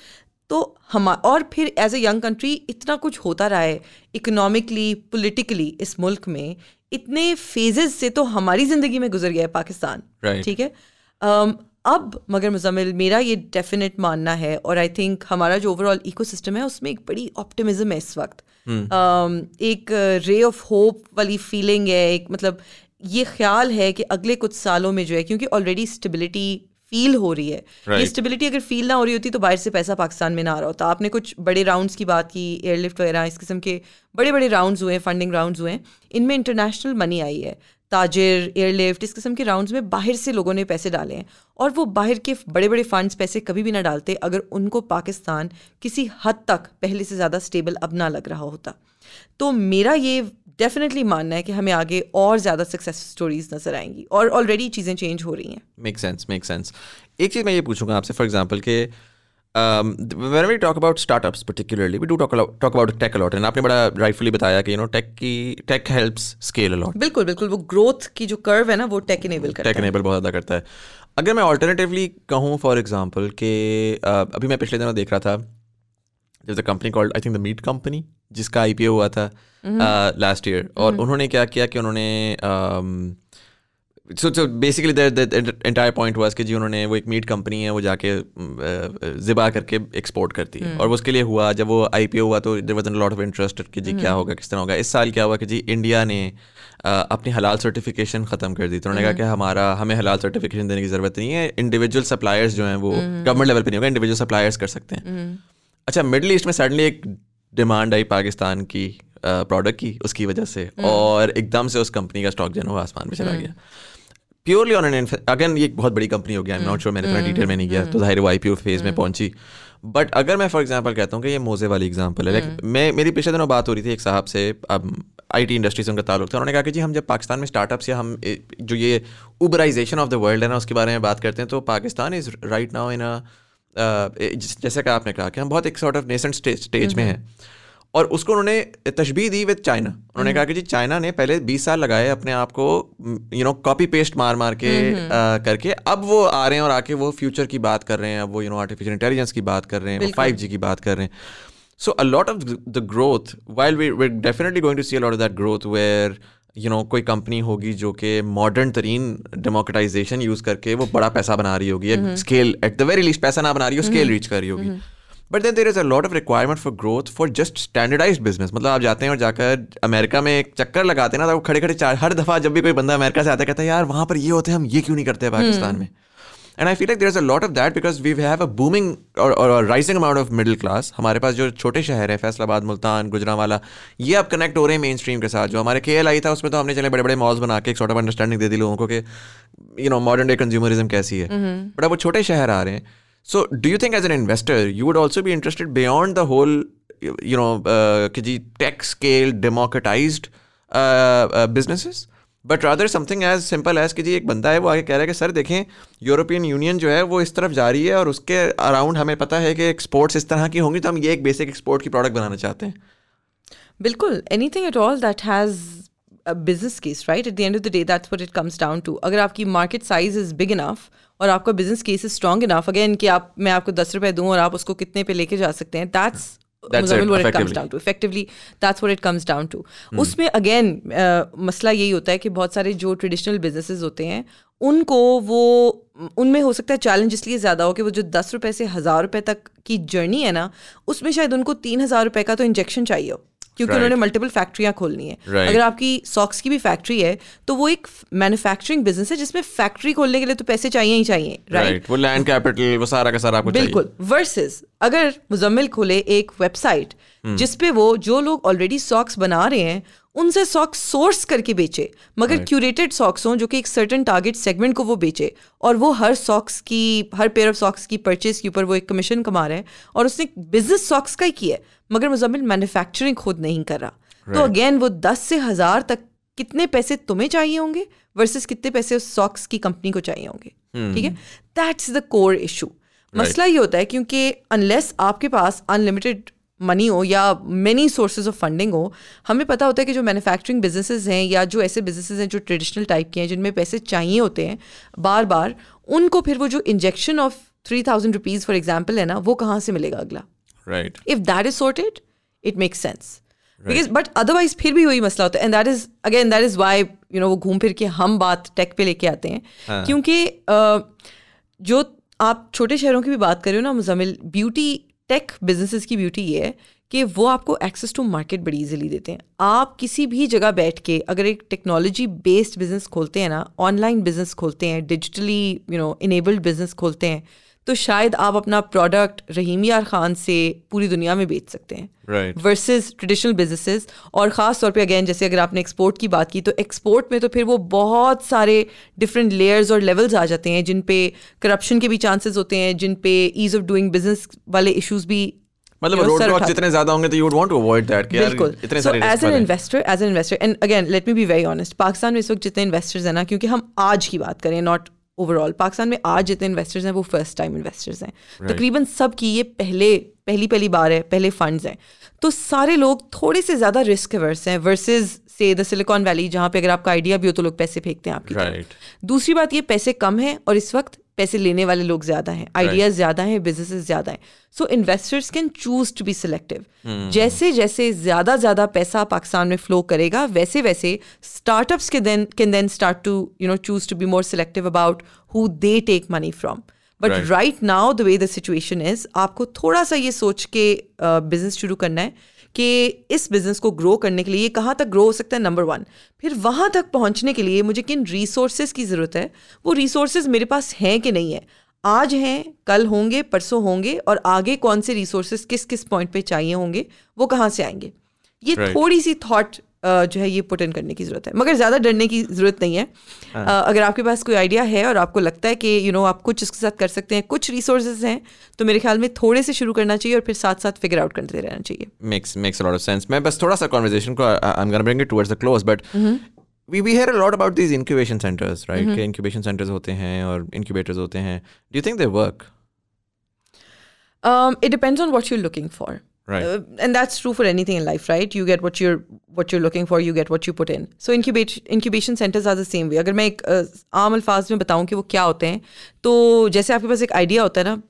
तो हम और फिर एज ए यंग कंट्री इतना कुछ होता रहा है इकोनॉमिकली पोलिटिकली इस मुल्क में इतने फेजेस से तो हमारी ज़िंदगी में गुजर गया है पाकिस्तान। Right. ठीक है? um, अब मगर मुजमिल मेरा ये डेफिनेट मानना है और आई थिंक हमारा जो ओवरऑल इको सिस्टम है उसमें एक बड़ी ऑप्टिमिज्म है इस वक्त। एक रे ऑफ़ होप वाली फीलिंग है एक मतलब ये ख्याल है कि अगले कुछ सालों में जो है क्योंकि ऑलरेडी स्टेबिलिटी फील हो रही है। ये Right. स्टेबिलिटी अगर फील ना हो रही होती तो बाहर से पैसा पाकिस्तान में ना आ रहा होता। आपने कुछ बड़े राउंड्स की बात की एयरलिफ्ट वगैरह इस किस्म के बड़े बड़े राउंड्स हुए फंडिंग राउंड्स हुए हैं। इनमें इंटरनेशनल मनी आई है। ताजिर, एयरलिफ्ट, इस किस्म के राउंड्स में बाहर से लोगों ने पैसे डाले हैं। और वो बाहर के बड़े बड़े फंड्स पैसे कभी भी ना डालते, अगर उनको पाकिस्तान किसी हद तक पहले से ज़्यादा स्टेबल अब ना लग रहा होता। तो मेरा ये डेफिनेटली मानना है कि हमें आगे और ज़्यादा सक्सेस स्टोरीज नज़र आएँगी और ऑलरेडी चीज़ें चेंज हो रही हैं। मेक सेंस मेक सेंस एक चीज़ मैं ये पूछूँगा आपसे फॉर एग्जांपल के um, when we talk about startups particularly we do talk a lot, talk about tech a lot and आपने बड़ा rightfully बताया कि you know tech की tech helps scale a lot बिल्कुल बिल्कुल वो ग्रोथ की जो कर्व है ना वो टेक इनेबल करता टेक है एनेबल बहुत ज़्यादा करता है अगर मैं ऑल्टरनेटिवली कहूँ फॉर एग्जांपल कि uh, अभी मैं पिछले दिनों देख रहा था there's a company called I think the meat company जिसका IPO हुआ था लास्ट ईयर और उन्होंने क्या किया कि उन्होंने so so basically the entire point was कि जी उन्होंने वो एक मीट कंपनी है वो जाके ज़िबा करके एक्सपोर्ट करती है। और वो उसके लिए हुआ जब वो आईपीओ हुआ तो there was lot of interest कि जी क्या होगा किस तरह होगा। इस साल क्या हुआ कि जी इंडिया ने अपनी हलाल सर्टिफिकेशन ख़त्म कर दी। तो उन्होंने कहा कि हमारा हमें हलाल सर्टिफिकेशन देने की ज़रूरत नहीं है। इंडिविजुअल सप्लायर्स जो हैं वो गवर्नमेंट लेवल पे नहीं होगा इंडिविजुअल सप्लायर्स कर सकते हैं। अच्छा मिडल ईस्ट में सडनली एक डिमांड आई पाकिस्तान की प्रोडक्ट की उसकी वजह से। और एकदम से उस कंपनी का स्टॉक जो है वो आसमान पे चला गया। प्योरली ऑन एन अगेन ये एक बहुत बड़ी कंपनी हो गया आई एम नॉट श्योर मैंने इतना डिटेल में नहीं गया तो ज़ाहिर है वो आई फ़ेज़ में पहुँची। बट अगर मैं फॉर एग्ज़ाम्पल कहता हूँ कि ये मोजे वाली एग्ज़ाम्पल है लाइक मैं मेरी पिछले दिनों बात हो रही थी एक साहब से अब आई टी इंडस्ट्री से उनका ताल्लुक था उन्होंने कहा कि जी हम जब पाकिस्तान में स्टार्टअप्स या हम जो ये उबराइजेशन ऑफ़ द वर्ल्ड है ना उसके बारे में बात करते हैं तो Pakistan is right now in जैसे कि आपने कहा कि हम बहुत एक सॉर्ट ऑफ़ नेसेंट स्टेज में हैं। और उसको उन्होंने तशबी दी विद चाइना उन्होंने कहा कि जी चाइना ने पहले 20 साल लगाए अपने आप को यू नो कॉपी पेस्ट मार मार के अ, करके। अब वो आ रहे हैं और आके वो फ्यूचर की बात कर रहे हैं अब वो यू नो आर्टिफिशियल इंटेलिजेंस की बात कर रहे हैं फाइव जी की बात कर रहे हैं। So a lot of the growth while we we definitely going to see lot of that growth where you know कोई कंपनी होगी जो कि मॉडर्न तरीन डेमोक्रेटाइजेशन यूज़ करके वो बड़ा पैसा बना रही होगी scale at the very least पैसा ना बना रही हो स्केल रीच कर रही होगी। But then there is a lot of requirement for growth for just standardize business मतलब आप जाते हैं और जाकर अमेरिका में एक चक्कर लगाते हैं ना तो खड़े खड़े चार हर दफ़ा जब भी कोई बंदा अमेरिका से आता है कहता है यार वहाँ पर ये होते हैं हम ये क्यों नहीं करते हैं पाकिस्तान में? And I feel like there is a lot of that because we have a booming और rising amount of middle class हमारे पास जो छोटे शहर है फैसलाबाद मुल्तान गुजरावाला ये अब कनेक्ट हो रहे हैं मेन स्ट्रीम के साथ। जो हमारे के एल आई था उसमें तो हमने चले बड़े बड़े मॉल्स बना के एक सॉर्ट ऑफ़ अंडरस्टैंडिंग दे दी लोगों को कि you know modern day consumerism कैसी है। बट अब वो छोटे शहर आ रहे हैं। So do you think as an investor you would also भी interested beyond the whole you know कि जी tech scale democratize businesses but rather something as simple as कि जी, एक बंदा है, वो आगे कह रहा है कि, सर, देखें यूरोपियन यूनियन जो है, वो इस तरफ़ जा रही है और उसके अराउंड हमें पता है कि एक्सपोर्ट्स इस तरह की होंगी तो हम ये एक बेसिक एक्सपोर्ट की प्रोडक्ट बनाना चाहते हैं. बिल्कुल anything at all that has business case right at the the day that's what it comes down to अगर आपकी market size is big enough और आपका business case is strong enough. Again कि आप मैं आपको दस रुपए दूँ और आप उसको कितने पे लेके जा सकते हैं down to. उसमें uh, मसला यही होता है कि बहुत सारे जो ट्रेडिशनल businesses होते हैं उनको वो उनमें हो सकता है चैलेंज इसलिए ज़्यादा हो कि वो जो दस रुपए से हज़ार रुपए तक की जर्नी है ना उसमें शायद उनको तीन हज़ार रुपए का तो इंजेक्शन चाहिए हो। क्योंकि Right. उन्होंने मल्टीपल फैक्ट्रियाँ खोलनी है Right. अगर आपकी सॉक्स की भी फैक्ट्री है तो वो एक मैन्युफैक्चरिंग बिज़नेस है जिसमें फैक्ट्री खोलने के लिए तो पैसे चाहिए ही चाहिए राइट वो लैंड कैपिटल वो सारा का सारा आपको बिल्कुल वर्सेस अगर मुजम्मिल खोले एक वेबसाइट हम्म। जिसपे वो जो लोग ऑलरेडी सॉक्स बना रहे हैं उनसे सॉक्स सोर्स करके बेचे मगर क्यूरेटेड सॉक्स हों जो कि एक सर्टन टारगेट सेगमेंट को वो बेचे और वो हर सॉक्स की हर पेयर ऑफ़ सॉक्स की परचेज के ऊपर वो एक कमीशन कमा रहे हैं और उसने बिज़नेस सॉक्स का ही किया है मगर मुजम्मिल मैन्युफैक्चरिंग खुद नहीं कर रहा। तो अगेन वो दस से हज़ार तक कितने पैसे तुम्हें चाहिए होंगे वर्सेस कितने पैसे उस सॉक्स की कंपनी को चाहिए होंगे? ठीक है? दैट्स द कोर इशू मसला ये होता है क्योंकि अनलेस आपके पास अनलिमिटेड मनी हो या मेनी सोर्सेज ऑफ़ फंडिंग हो हमें पता होता है कि जो मैन्युफैक्चरिंग बिजनेसेस हैं या जो ऐसे बिजनेसेस हैं जो ट्रेडिशनल टाइप के हैं जिनमें पैसे चाहिए होते हैं बार बार उनको फिर वो जो injection of three thousand rupees for example है ना वो कहाँ से मिलेगा अगला? Right if that is sorted it makes sense because but otherwise फिर भी वही मसला होता है. And that is again that is why you know वो घूम फिर के हम बात टेक पे लेके आते हैं. क्योंकि अ, जो आप छोटे शहरों की भी बात कर रहे हो ना मुजमिल ब्यूटी टेक बिजनेसेस की ब्यूटी ये है कि वो आपको एक्सेस टू मार्केट बड़ी इजीली देते हैं। आप किसी भी जगह बैठ के अगर एक टेक्नोलॉजी बेस्ड बिज़नेस खोलते हैं ना ऑनलाइन बिज़नेस खोलते हैं digitally you know enabled business खोलते हैं तो शायद आप अपना प्रोडक्ट रहीम यार खान से पूरी दुनिया में बेच सकते हैं. वर्सेस ट्रेडिशनल बिजनेसेस और ख़ास तौर पे अगेन जैसे अगर आपने एक्सपोर्ट की बात की तो एक्सपोर्ट में तो फिर वो बहुत सारे डिफरेंट लेयर्स और लेवल्स आ जाते हैं जिन पे करप्शन के भी चांसेस होते हैं जिन पे ईज ऑफ़ डूइंग बिज़नेस वाले इश्यूज़ भी मतलब रोड जितने ज़्यादा होंगे तो you would want to avoid that कि यार इतने सो सारे as an investor as an investor and again let me be very honest Pakistan में इस वक्त जितने इन्वेस्टर्स हैं ना क्योंकि हम आज की बात करें नॉट ओवरऑल पाकिस्तान में आज जितने इन्वेस्टर्स हैं वो फ़र्स्ट टाइम इन्वेस्टर्स हैं right. तकरीबन सब की ये पहले पहली पहली बार है पहले फंड्स हैं तो सारे लोग थोड़े से ज़्यादा रिस्क वर्स हैं वर्सेज से द सिलिकॉन वैली जहाँ पे अगर आपका आइडिया भी हो तो लोग पैसे फेंकते हैं आपकी। Right. दूसरी बात ये पैसे कम हैं और इस वक्त पैसे लेने वाले लोग ज़्यादा हैं आइडियाज़ ज़्यादा हैं बिजनेसेस ज़्यादा हैं। So investors can choose to be selective जैसे जैसे ज़्यादा ज़्यादा पैसा पाकिस्तान में फ्लो करेगा वैसे वैसे स्टार्टअप्स के then can then start to you know choose to be more selective about who they take money from but right now the way the situation is आपको थोड़ा सा ये सोच के बिज़नेस uh, शुरू करना है। कि इस बिज़नेस को ग्रो करने के लिए कहाँ तक ग्रो हो सकता है? नंबर वन फिर वहाँ तक पहुँचने के लिए मुझे किन रिसोर्सेज की ज़रूरत है? वो रिसोर्सेज मेरे पास हैं कि नहीं है? आज हैं कल होंगे परसों होंगे और आगे कौन से रिसोर्सेज किस किस पॉइंट पे चाहिए होंगे वो कहाँ से आएँगे? ये Right. थोड़ी सी थॉट जो है ये पुट इन करने की ज़रूरत है मगर ज़्यादा डरने की ज़रूरत नहीं है अ, अगर आपके पास कोई आइडिया है और आपको लगता है कि यू नो आप कुछ इसके साथ कर सकते हैं कुछ रिसोर्सेज हैं तो मेरे ख्याल में थोड़े से शुरू करना चाहिए और फिर साथ साथ फिगर आउट करते रहना चाहिए makes makes a lot of मैं बस थोड़ा सा conversation को I'm gonna bring it towards the close but we we hear a lot about these incubation centers right कि incubation centers होते हैं और incubators होते हैं think they work um, it depends on what you're looking for Right. Uh, and that's true for anything in life right you get what you're what you're looking for you get what you put in so incubation incubation centers are the same way अगर मैं एक uh, आम अल्फाज में बताऊं कि वो क्या होते हैं तो जैसे आपके पास एक आइडिया होता है ना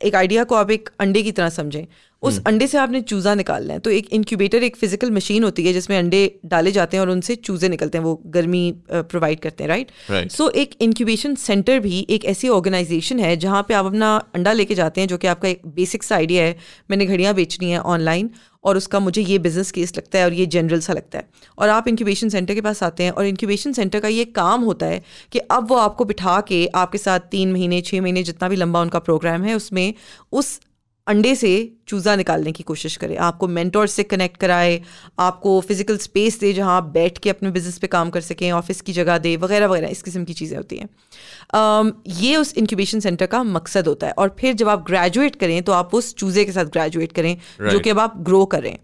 एक आइडिया को आप एक अंडे की तरह समझें उस अंडे से आपने चूज़ा निकालना है। तो एक इंक्यूबेटर एक फ़िज़िकल मशीन होती है जिसमें अंडे डाले जाते हैं और उनसे चूज़े निकलते हैं। वो गर्मी प्रोवाइड करते हैं राइट. सो एक इंक्यूबेशन सेंटर भी एक ऐसी ऑर्गेनाइजेशन है जहाँ पे आप अपना अंडा लेके जाते हैं जो कि आपका एक बेसिक सा आइडिया है। मैंने घड़ियाँ बेचनी है ऑनलाइन और उसका मुझे ये बिज़नेस केस लगता है और ये जनरल सा लगता है। और आप इंक्यूबेशन सेंटर के पास आते हैं और इंक्यूबेशन सेंटर का ये काम होता है कि अब वो आपको बिठा के आपके साथ तीन महीने छः महीने जितना भी लंबा उनका प्रोग्राम है उसमें उस अंडे से चूज़ा निकालने की कोशिश करे। आपको मेंटोर से कनेक्ट कराए आपको फ़िज़िकल स्पेस दे जहाँ आप बैठ के अपने बिज़नेस पे काम कर सकें ऑफ़िस की जगह दे वगैरह वगैरह इस किस्म की चीज़ें होती हैं। um, ये उस इंक्यूबेशन सेंटर का मकसद होता है। और फिर जब आप ग्रेजुएट करें तो आप उस चूज़े के साथ ग्रेजुएट करें right. जो कि अब आप ग्रो करें।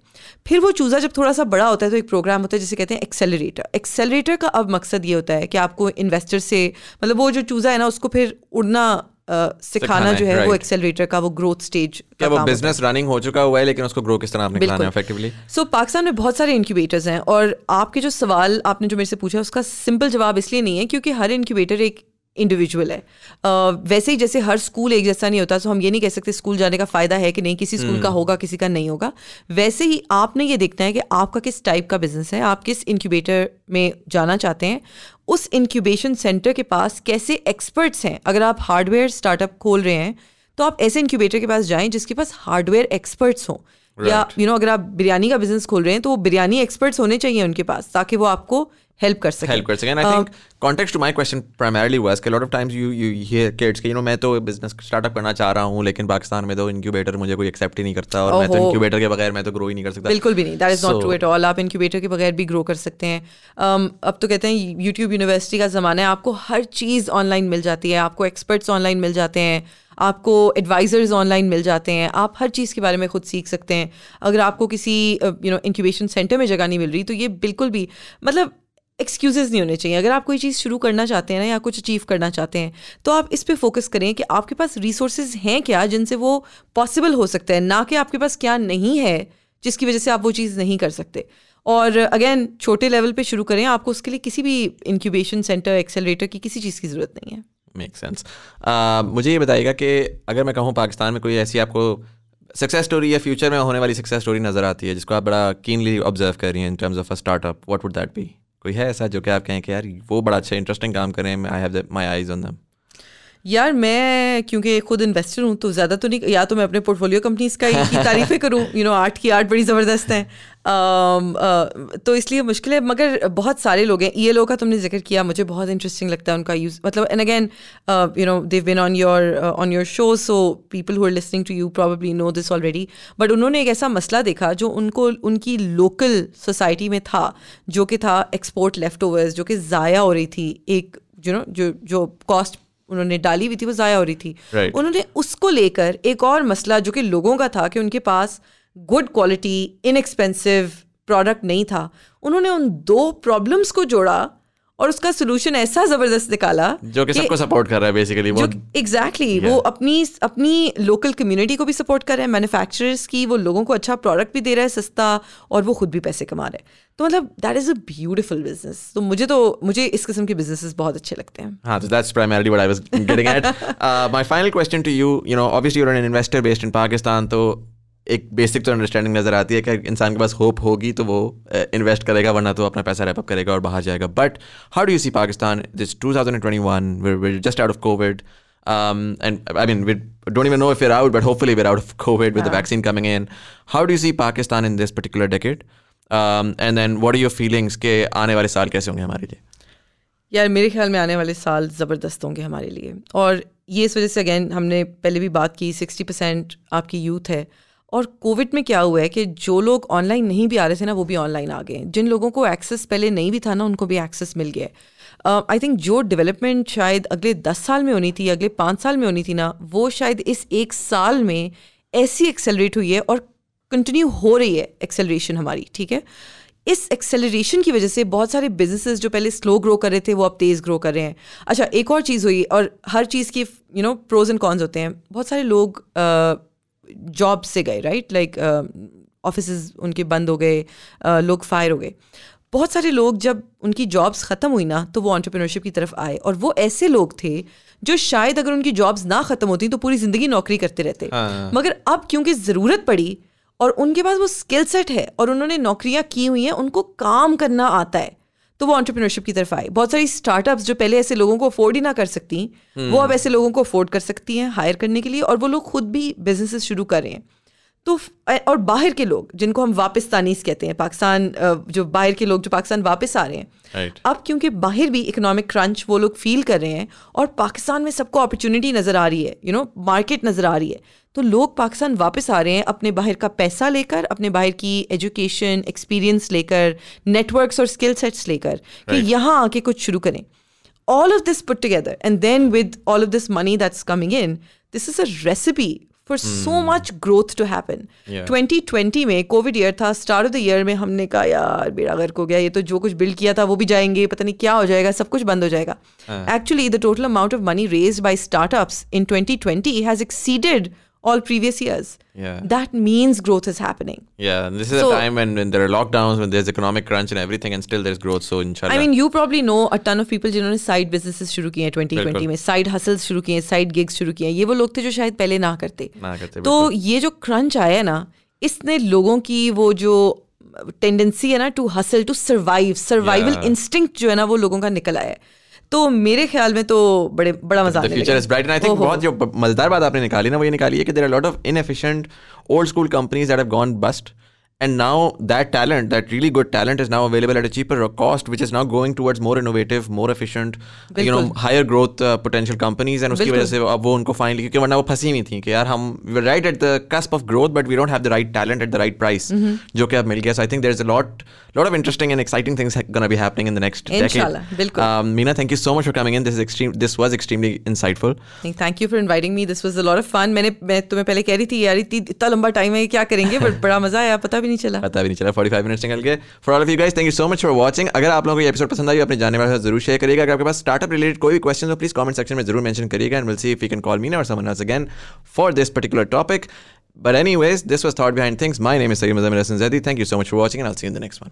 फिर वो चूज़ा जब थोड़ा सा बड़ा होता है तो एक प्रोग्राम होता है जिसे कहते हैं एक्सेलरेटर एक्सेलरेटर का अब मकसद ये होता है कि आपको इन्वेस्टर से मतलब वो जो चूज़ा है ना उसको फिर उड़ना सिखाना जो है, वो. एक्सेलरेटर का वो ग्रोथ स्टेज क्या वो बिज़नेस रनिंग हो। चुका हुआ है लेकिन उसको ग्रो किस तरह आपने है effectively? सो पाकिस्तान में बहुत सारे इंक्यूबेटर्स हैं और आपके जो सवाल आपने जो मेरे से पूछा उसका सिंपल जवाब इसलिए नहीं है क्योंकि हर इंक्यूबेटर एक इंडिविजुअल है। अ, वैसे ही जैसे हर स्कूल एक जैसा नहीं होता तो हम ये नहीं कह सकते स्कूल जाने का फ़ायदा है कि नहीं किसी स्कूल का होगा किसी का नहीं होगा। वैसे ही आपने ये देखना है कि आपका किस टाइप का बिज़नेस है आप किस इंक्यूबेटर में जाना चाहते हैं उस इंक्यूबेशन सेंटर के पास कैसे एक्सपर्ट्स हैं? अगर आप हार्डवेयर स्टार्टअप खोल रहे हैं तो आप ऐसे इंक्यूबेटर के पास जाएँ जिसके पास हार्डवेयर एक्सपर्ट्स हों। या यू नो अगर आप बिरयानी का बिज़नेस खोल रहे हैं तो वो बिरयानी एक्सपर्ट्स होने चाहिए उनके पास ताकि वो आपको हेल्प कर सकें help कर सकें I think context to my question primarily was कि lot of times you you hear kids कि you know मैं तो business startup करना चाह रहा हूँ लेकिन पाकिस्तान में तो incubator मुझे कोई accept ही नहीं करता और मैं तो incubator के बगैर मैं तो grow ही नहीं कर सकता। बिल्कुल भी नहीं। That is not true at all आप इंक्यूबेटर के बगैर भी ग्रो कर सकते हैं। Um, अब तो कहते हैं यूट्यूब यूनिवर्सिटी का ज़माना है। आपको हर चीज़ ऑनलाइन मिल जाती है। आपको एक्सपर्ट्स ऑनलाइन मिल जाते हैं। आपको एडवाइजर्स ऑनलाइन मिल जाते हैं। आप हर चीज़ के बारे में खुद सीख सकते हैं। अगर आपको किसी यू नो इंक्यूबेशन सेंटर में जगह नहीं मिल रही तो ये बिल्कुल भी मतलब एक्सक्यूजेज नहीं होने चाहिए। अगर आप कोई चीज़ शुरू करना चाहते हैं ना या कुछ अचीव करना चाहते हैं तो आप इस पर फोकस करें कि आपके पास रिसोर्सेज हैं क्या जिनसे वो पॉसिबल हो सकता है ना कि आपके पास क्या नहीं है जिसकी वजह से आप वो चीज़ नहीं कर सकते। और अगेन छोटे लेवल पे शुरू करें आपको उसके लिए किसी भी इंक्यूबेशन सेंटर एक्सेलरेटर की किसी चीज़ की ज़रूरत नहीं है। मेक सेंस uh, मुझे ये बताइएगा कि अगर मैं कहूँ पाकिस्तान में कोई ऐसी आपको सक्सेस स्टोरी या फ्यूचर में होने वाली सक्सेस स्टोरी नज़र आती है जिसको आप बड़ा कीनली ऑब्ज़र्व कर रही हैं in terms of a startup what would that be कोई है ऐसा जो कि आप कहें कि यार, वो बड़ा अच्छा इंटरेस्टिंग काम करें I have my eyes on them यार मैं क्योंकि खुद इन्वेस्टर हूँ तो ज़्यादा तो नहीं या तो मैं अपने पोर्टफोलियो कंपनीज़ का की तारीफ़ें करूँ। यू नो आर्ट की आर्ट बड़ी ज़बरदस्त है। Um, uh, तो इसलिए मुश्किल है मगर बहुत सारे लोग हैं। ई का तुमने ज़िक्र किया मुझे बहुत इंटरेस्टिंग लगता है उनका यूज़ मतलब and again you know they've been on your on your show so people who are listening to you probably know this already but उन्होंने एक ऐसा मसला देखा जो उनको उनकी लोकल सोसाइटी में था जो कि था एक्सपोर्ट लेफ़्ट ओवर्स जो कि ज़ाया हो रही थी। एक यू नो जो जो कॉस्ट उन्होंने डाली हुई थी वो ज़ाया हो रही थी Right. उन्होंने उसको लेकर एक और मसला जो कि लोगों का था कि उनके पास गुड क्वालिटी इनएक्सपेंसिव प्रोडक्ट नहीं था उन्होंने उन दो प्रॉब्लम्स को जोड़ा और उसका सोल्यूशन ऐसा ज़बरदस्त निकाला जो कि सबको सपोर्ट कर रहा है बेसिकली वो एग्जैक्टली exactly, yeah. वो अपनी अपनी लोकल कम्युनिटी को भी सपोर्ट कर रहे हैं मैन्युफैक्चरर्स की वो लोगों को अच्छा प्रोडक्ट भी दे रहा है सस्ता और वो खुद भी पैसे कमा रहे हैं तो मतलब that is a beautiful business तो मुझे तो मुझे इस किस्म के बिज़नेस बहुत अच्छे लगते हैं हाँ तो that's primarily what I was getting at my final question to you you know obviously you are an investor based in Pakistan तो एक बेसिक तो अंडरस्टैंडिंग नज़र आती है कि इंसान के पास होप होगी तो वो uh, इन्वेस्ट करेगा वरना तो अपना पैसा रैपअप करेगा और बाहर जाएगा but how do you see Pakistan this two thousand and just out of Covid Um, and I mean, we don't even know if we're out, but hopefully we're out of COVID with yeah. the हाँ। vaccine coming in. How do you see Pakistan in this particular decade? And then what are your feelings के आने वाले साल कैसे होंगे हमारे लिए? यार, मेरे ख्याल में आने वाले साल ज़बरदस्त होंगे हमारे लिए। और ये इस वजह से अगेन हमने पहले भी बात की, सिक्सटी परसेंट आपकी यूथ है। और कोविड में क्या हुआ है कि जो लोग ऑनलाइन नहीं भी आ रहे थे ना, वो भी ऑनलाइन आ गए जिन लोगों को एक्सेस पहले नहीं भी था ना, उनको भी एक्सेस मिल गया आई थिंक जो डेवलपमेंट शायद अगले दस साल में होनी थी, अगले पाँच साल में होनी थी ना, वो शायद इस एक साल में ऐसी एक्सेलरेट हुई है और कंटिन्यू हो रही है एक्सेलरेशन हमारी ठीक है? इस एक्सेलरेशन की वजह से बहुत सारे बिजनेसेस जो पहले स्लो ग्रो कर रहे थे वो अब तेज़ ग्रो कर रहे हैं। अच्छा एक और चीज़ हुई और हर चीज़ की you know pros and cons होते हैं। बहुत सारे लोग जॉब से गए राइट लाइक ऑफ़िस उनके बंद हो गए uh, लोग फायर हो गए। बहुत सारे लोग जब उनकी जॉब्स ख़त्म हुई ना तो वो ऑन्टरप्रेन्योरशिप की तरफ़ आए और वो ऐसे लोग थे जो शायद अगर उनकी जॉब्स ना ख़त्म होती तो पूरी ज़िंदगी नौकरी करते रहते। हाँ। मगर अब क्योंकि ज़रूरत पड़ी और उनके पास वो स्किल सेट है और उन्होंने नौकरियाँ की हुई हैं उनको काम करना आता है। तो वो ऑन्टरप्रेन्योरशिप की तरफ़ आए। बहुत सारी स्टार्टअप्स जो पहले ऐसे लोगों को अफोर्ड ही ना कर सकती वो अब ऐसे लोगों को अफोर्ड कर सकती हैं हायर करने के लिए और वो लोग खुद भी बिजनेसेस शुरू कर रहे हैं। तो और बाहर के लोग जिनको हम वापस्तानीस कहते हैं पाकिस्तान जो बाहर के लोग जो पाकिस्तान वापस आ रहे हैं Right. अब क्योंकि बाहर भी इकोनॉमिक क्रंच वो लोग फील कर रहे हैं और पाकिस्तान में सबको अपॉर्चुनिटी नज़र आ रही है यू नो मार्केट नज़र आ रही है तो लोग पाकिस्तान वापस आ रहे हैं अपने बाहर का पैसा लेकर अपने बाहर की एजुकेशन एक्सपीरियंस लेकर नेटवर्क्स और स्किल सेट्स लेकर कि यहाँ आके कुछ शुरू करें। All of this put together and then with all of this money that's coming in this is a recipe for so much growth to happen. Twenty 2020 में कोविड ईयर था स्टार्ट ऑफ़ द ईयर में हमने कहा यार बेड़ा गर्क हो गया ये तो जो कुछ बिल्ड किया था वो भी जाएँगे पता नहीं क्या हो जाएगा सब कुछ बंद हो जाएगा. Actually the total amount of money raised by startups in 2020 has exceeded all previous years Yeah. that means growth is happening Yeah, and this is So- a time when, when there are lockdowns, when there's economic crunch and everything, and still there's growth. So inshallah. I mean you probably know a ton of people जिन्होंने side businesses शुरू किए हैं 2020 बिल्कुल। में side hustles शुरू किए हैं side gigs शुरू किए हैं ये वो लोग थे जो शायद पहले ना करते ना करते, तो ये जो क्रंच आया है ना इसने लोगों की वो जो टेंडेंसी है ना to hustle to survive survival Yeah. Instinct जो है ना वो लोगों का निकल आया है तो मेरे ख्याल में तो बड़े बड़ा मज़ा future is bright I think बहुत जो मज़ेदार बात आपने निकाली ना वो ये निकाली है कि there are lot of inefficient old school companies that have gone bust and now that talent that really good talent is now available at a cheaper cost which is now going towards more innovative more efficient you know बिल्कुल। higher growth uh, potential companies and उसकी बिल्कुल। वजह से अब वो उनको finally क्योंकि वरना वो फंसी हुई थी कि यार हम we were right at the cusp of growth but we don't have the right talent at the right price जो कि अब मिल गया so I think there's a lot lot of interesting and exciting things ha- gonna be happening in the next इंशाल्लाह, decade बिल्कुल। um, Meena thank you so much for coming in this is extreme this was extremely insightful thank you for inviting me this was a lot of fun मैंने मैं तुम्हें पहले कह रही थी यार इतनी इतना लंबा टाइम है ये क्या करेंगे बट बड़ा मजा आया पता भी नहीं चला पता भी नहीं चला 45 मिनट्स निकल गए for all of you guys thank you so much for watching अगर आप लोगों को ये एपिसोड पसंद आई अपने जाने वाले साथ ज़रूर शेयर करिएगा अगर आपके पास स्टार्टअप रिलेटेड कोई भी क्वेश्चन हो प्लीज़ कमेंट सेक्शन में ज़रूर मेंशन करिएगा and will see if you can call me or someone else again for this particular topic But anyways, this was Thought Behind Things. My name is Muzammil Hassan Zaidi. Thank you so much for watching and I'll see you in the next one.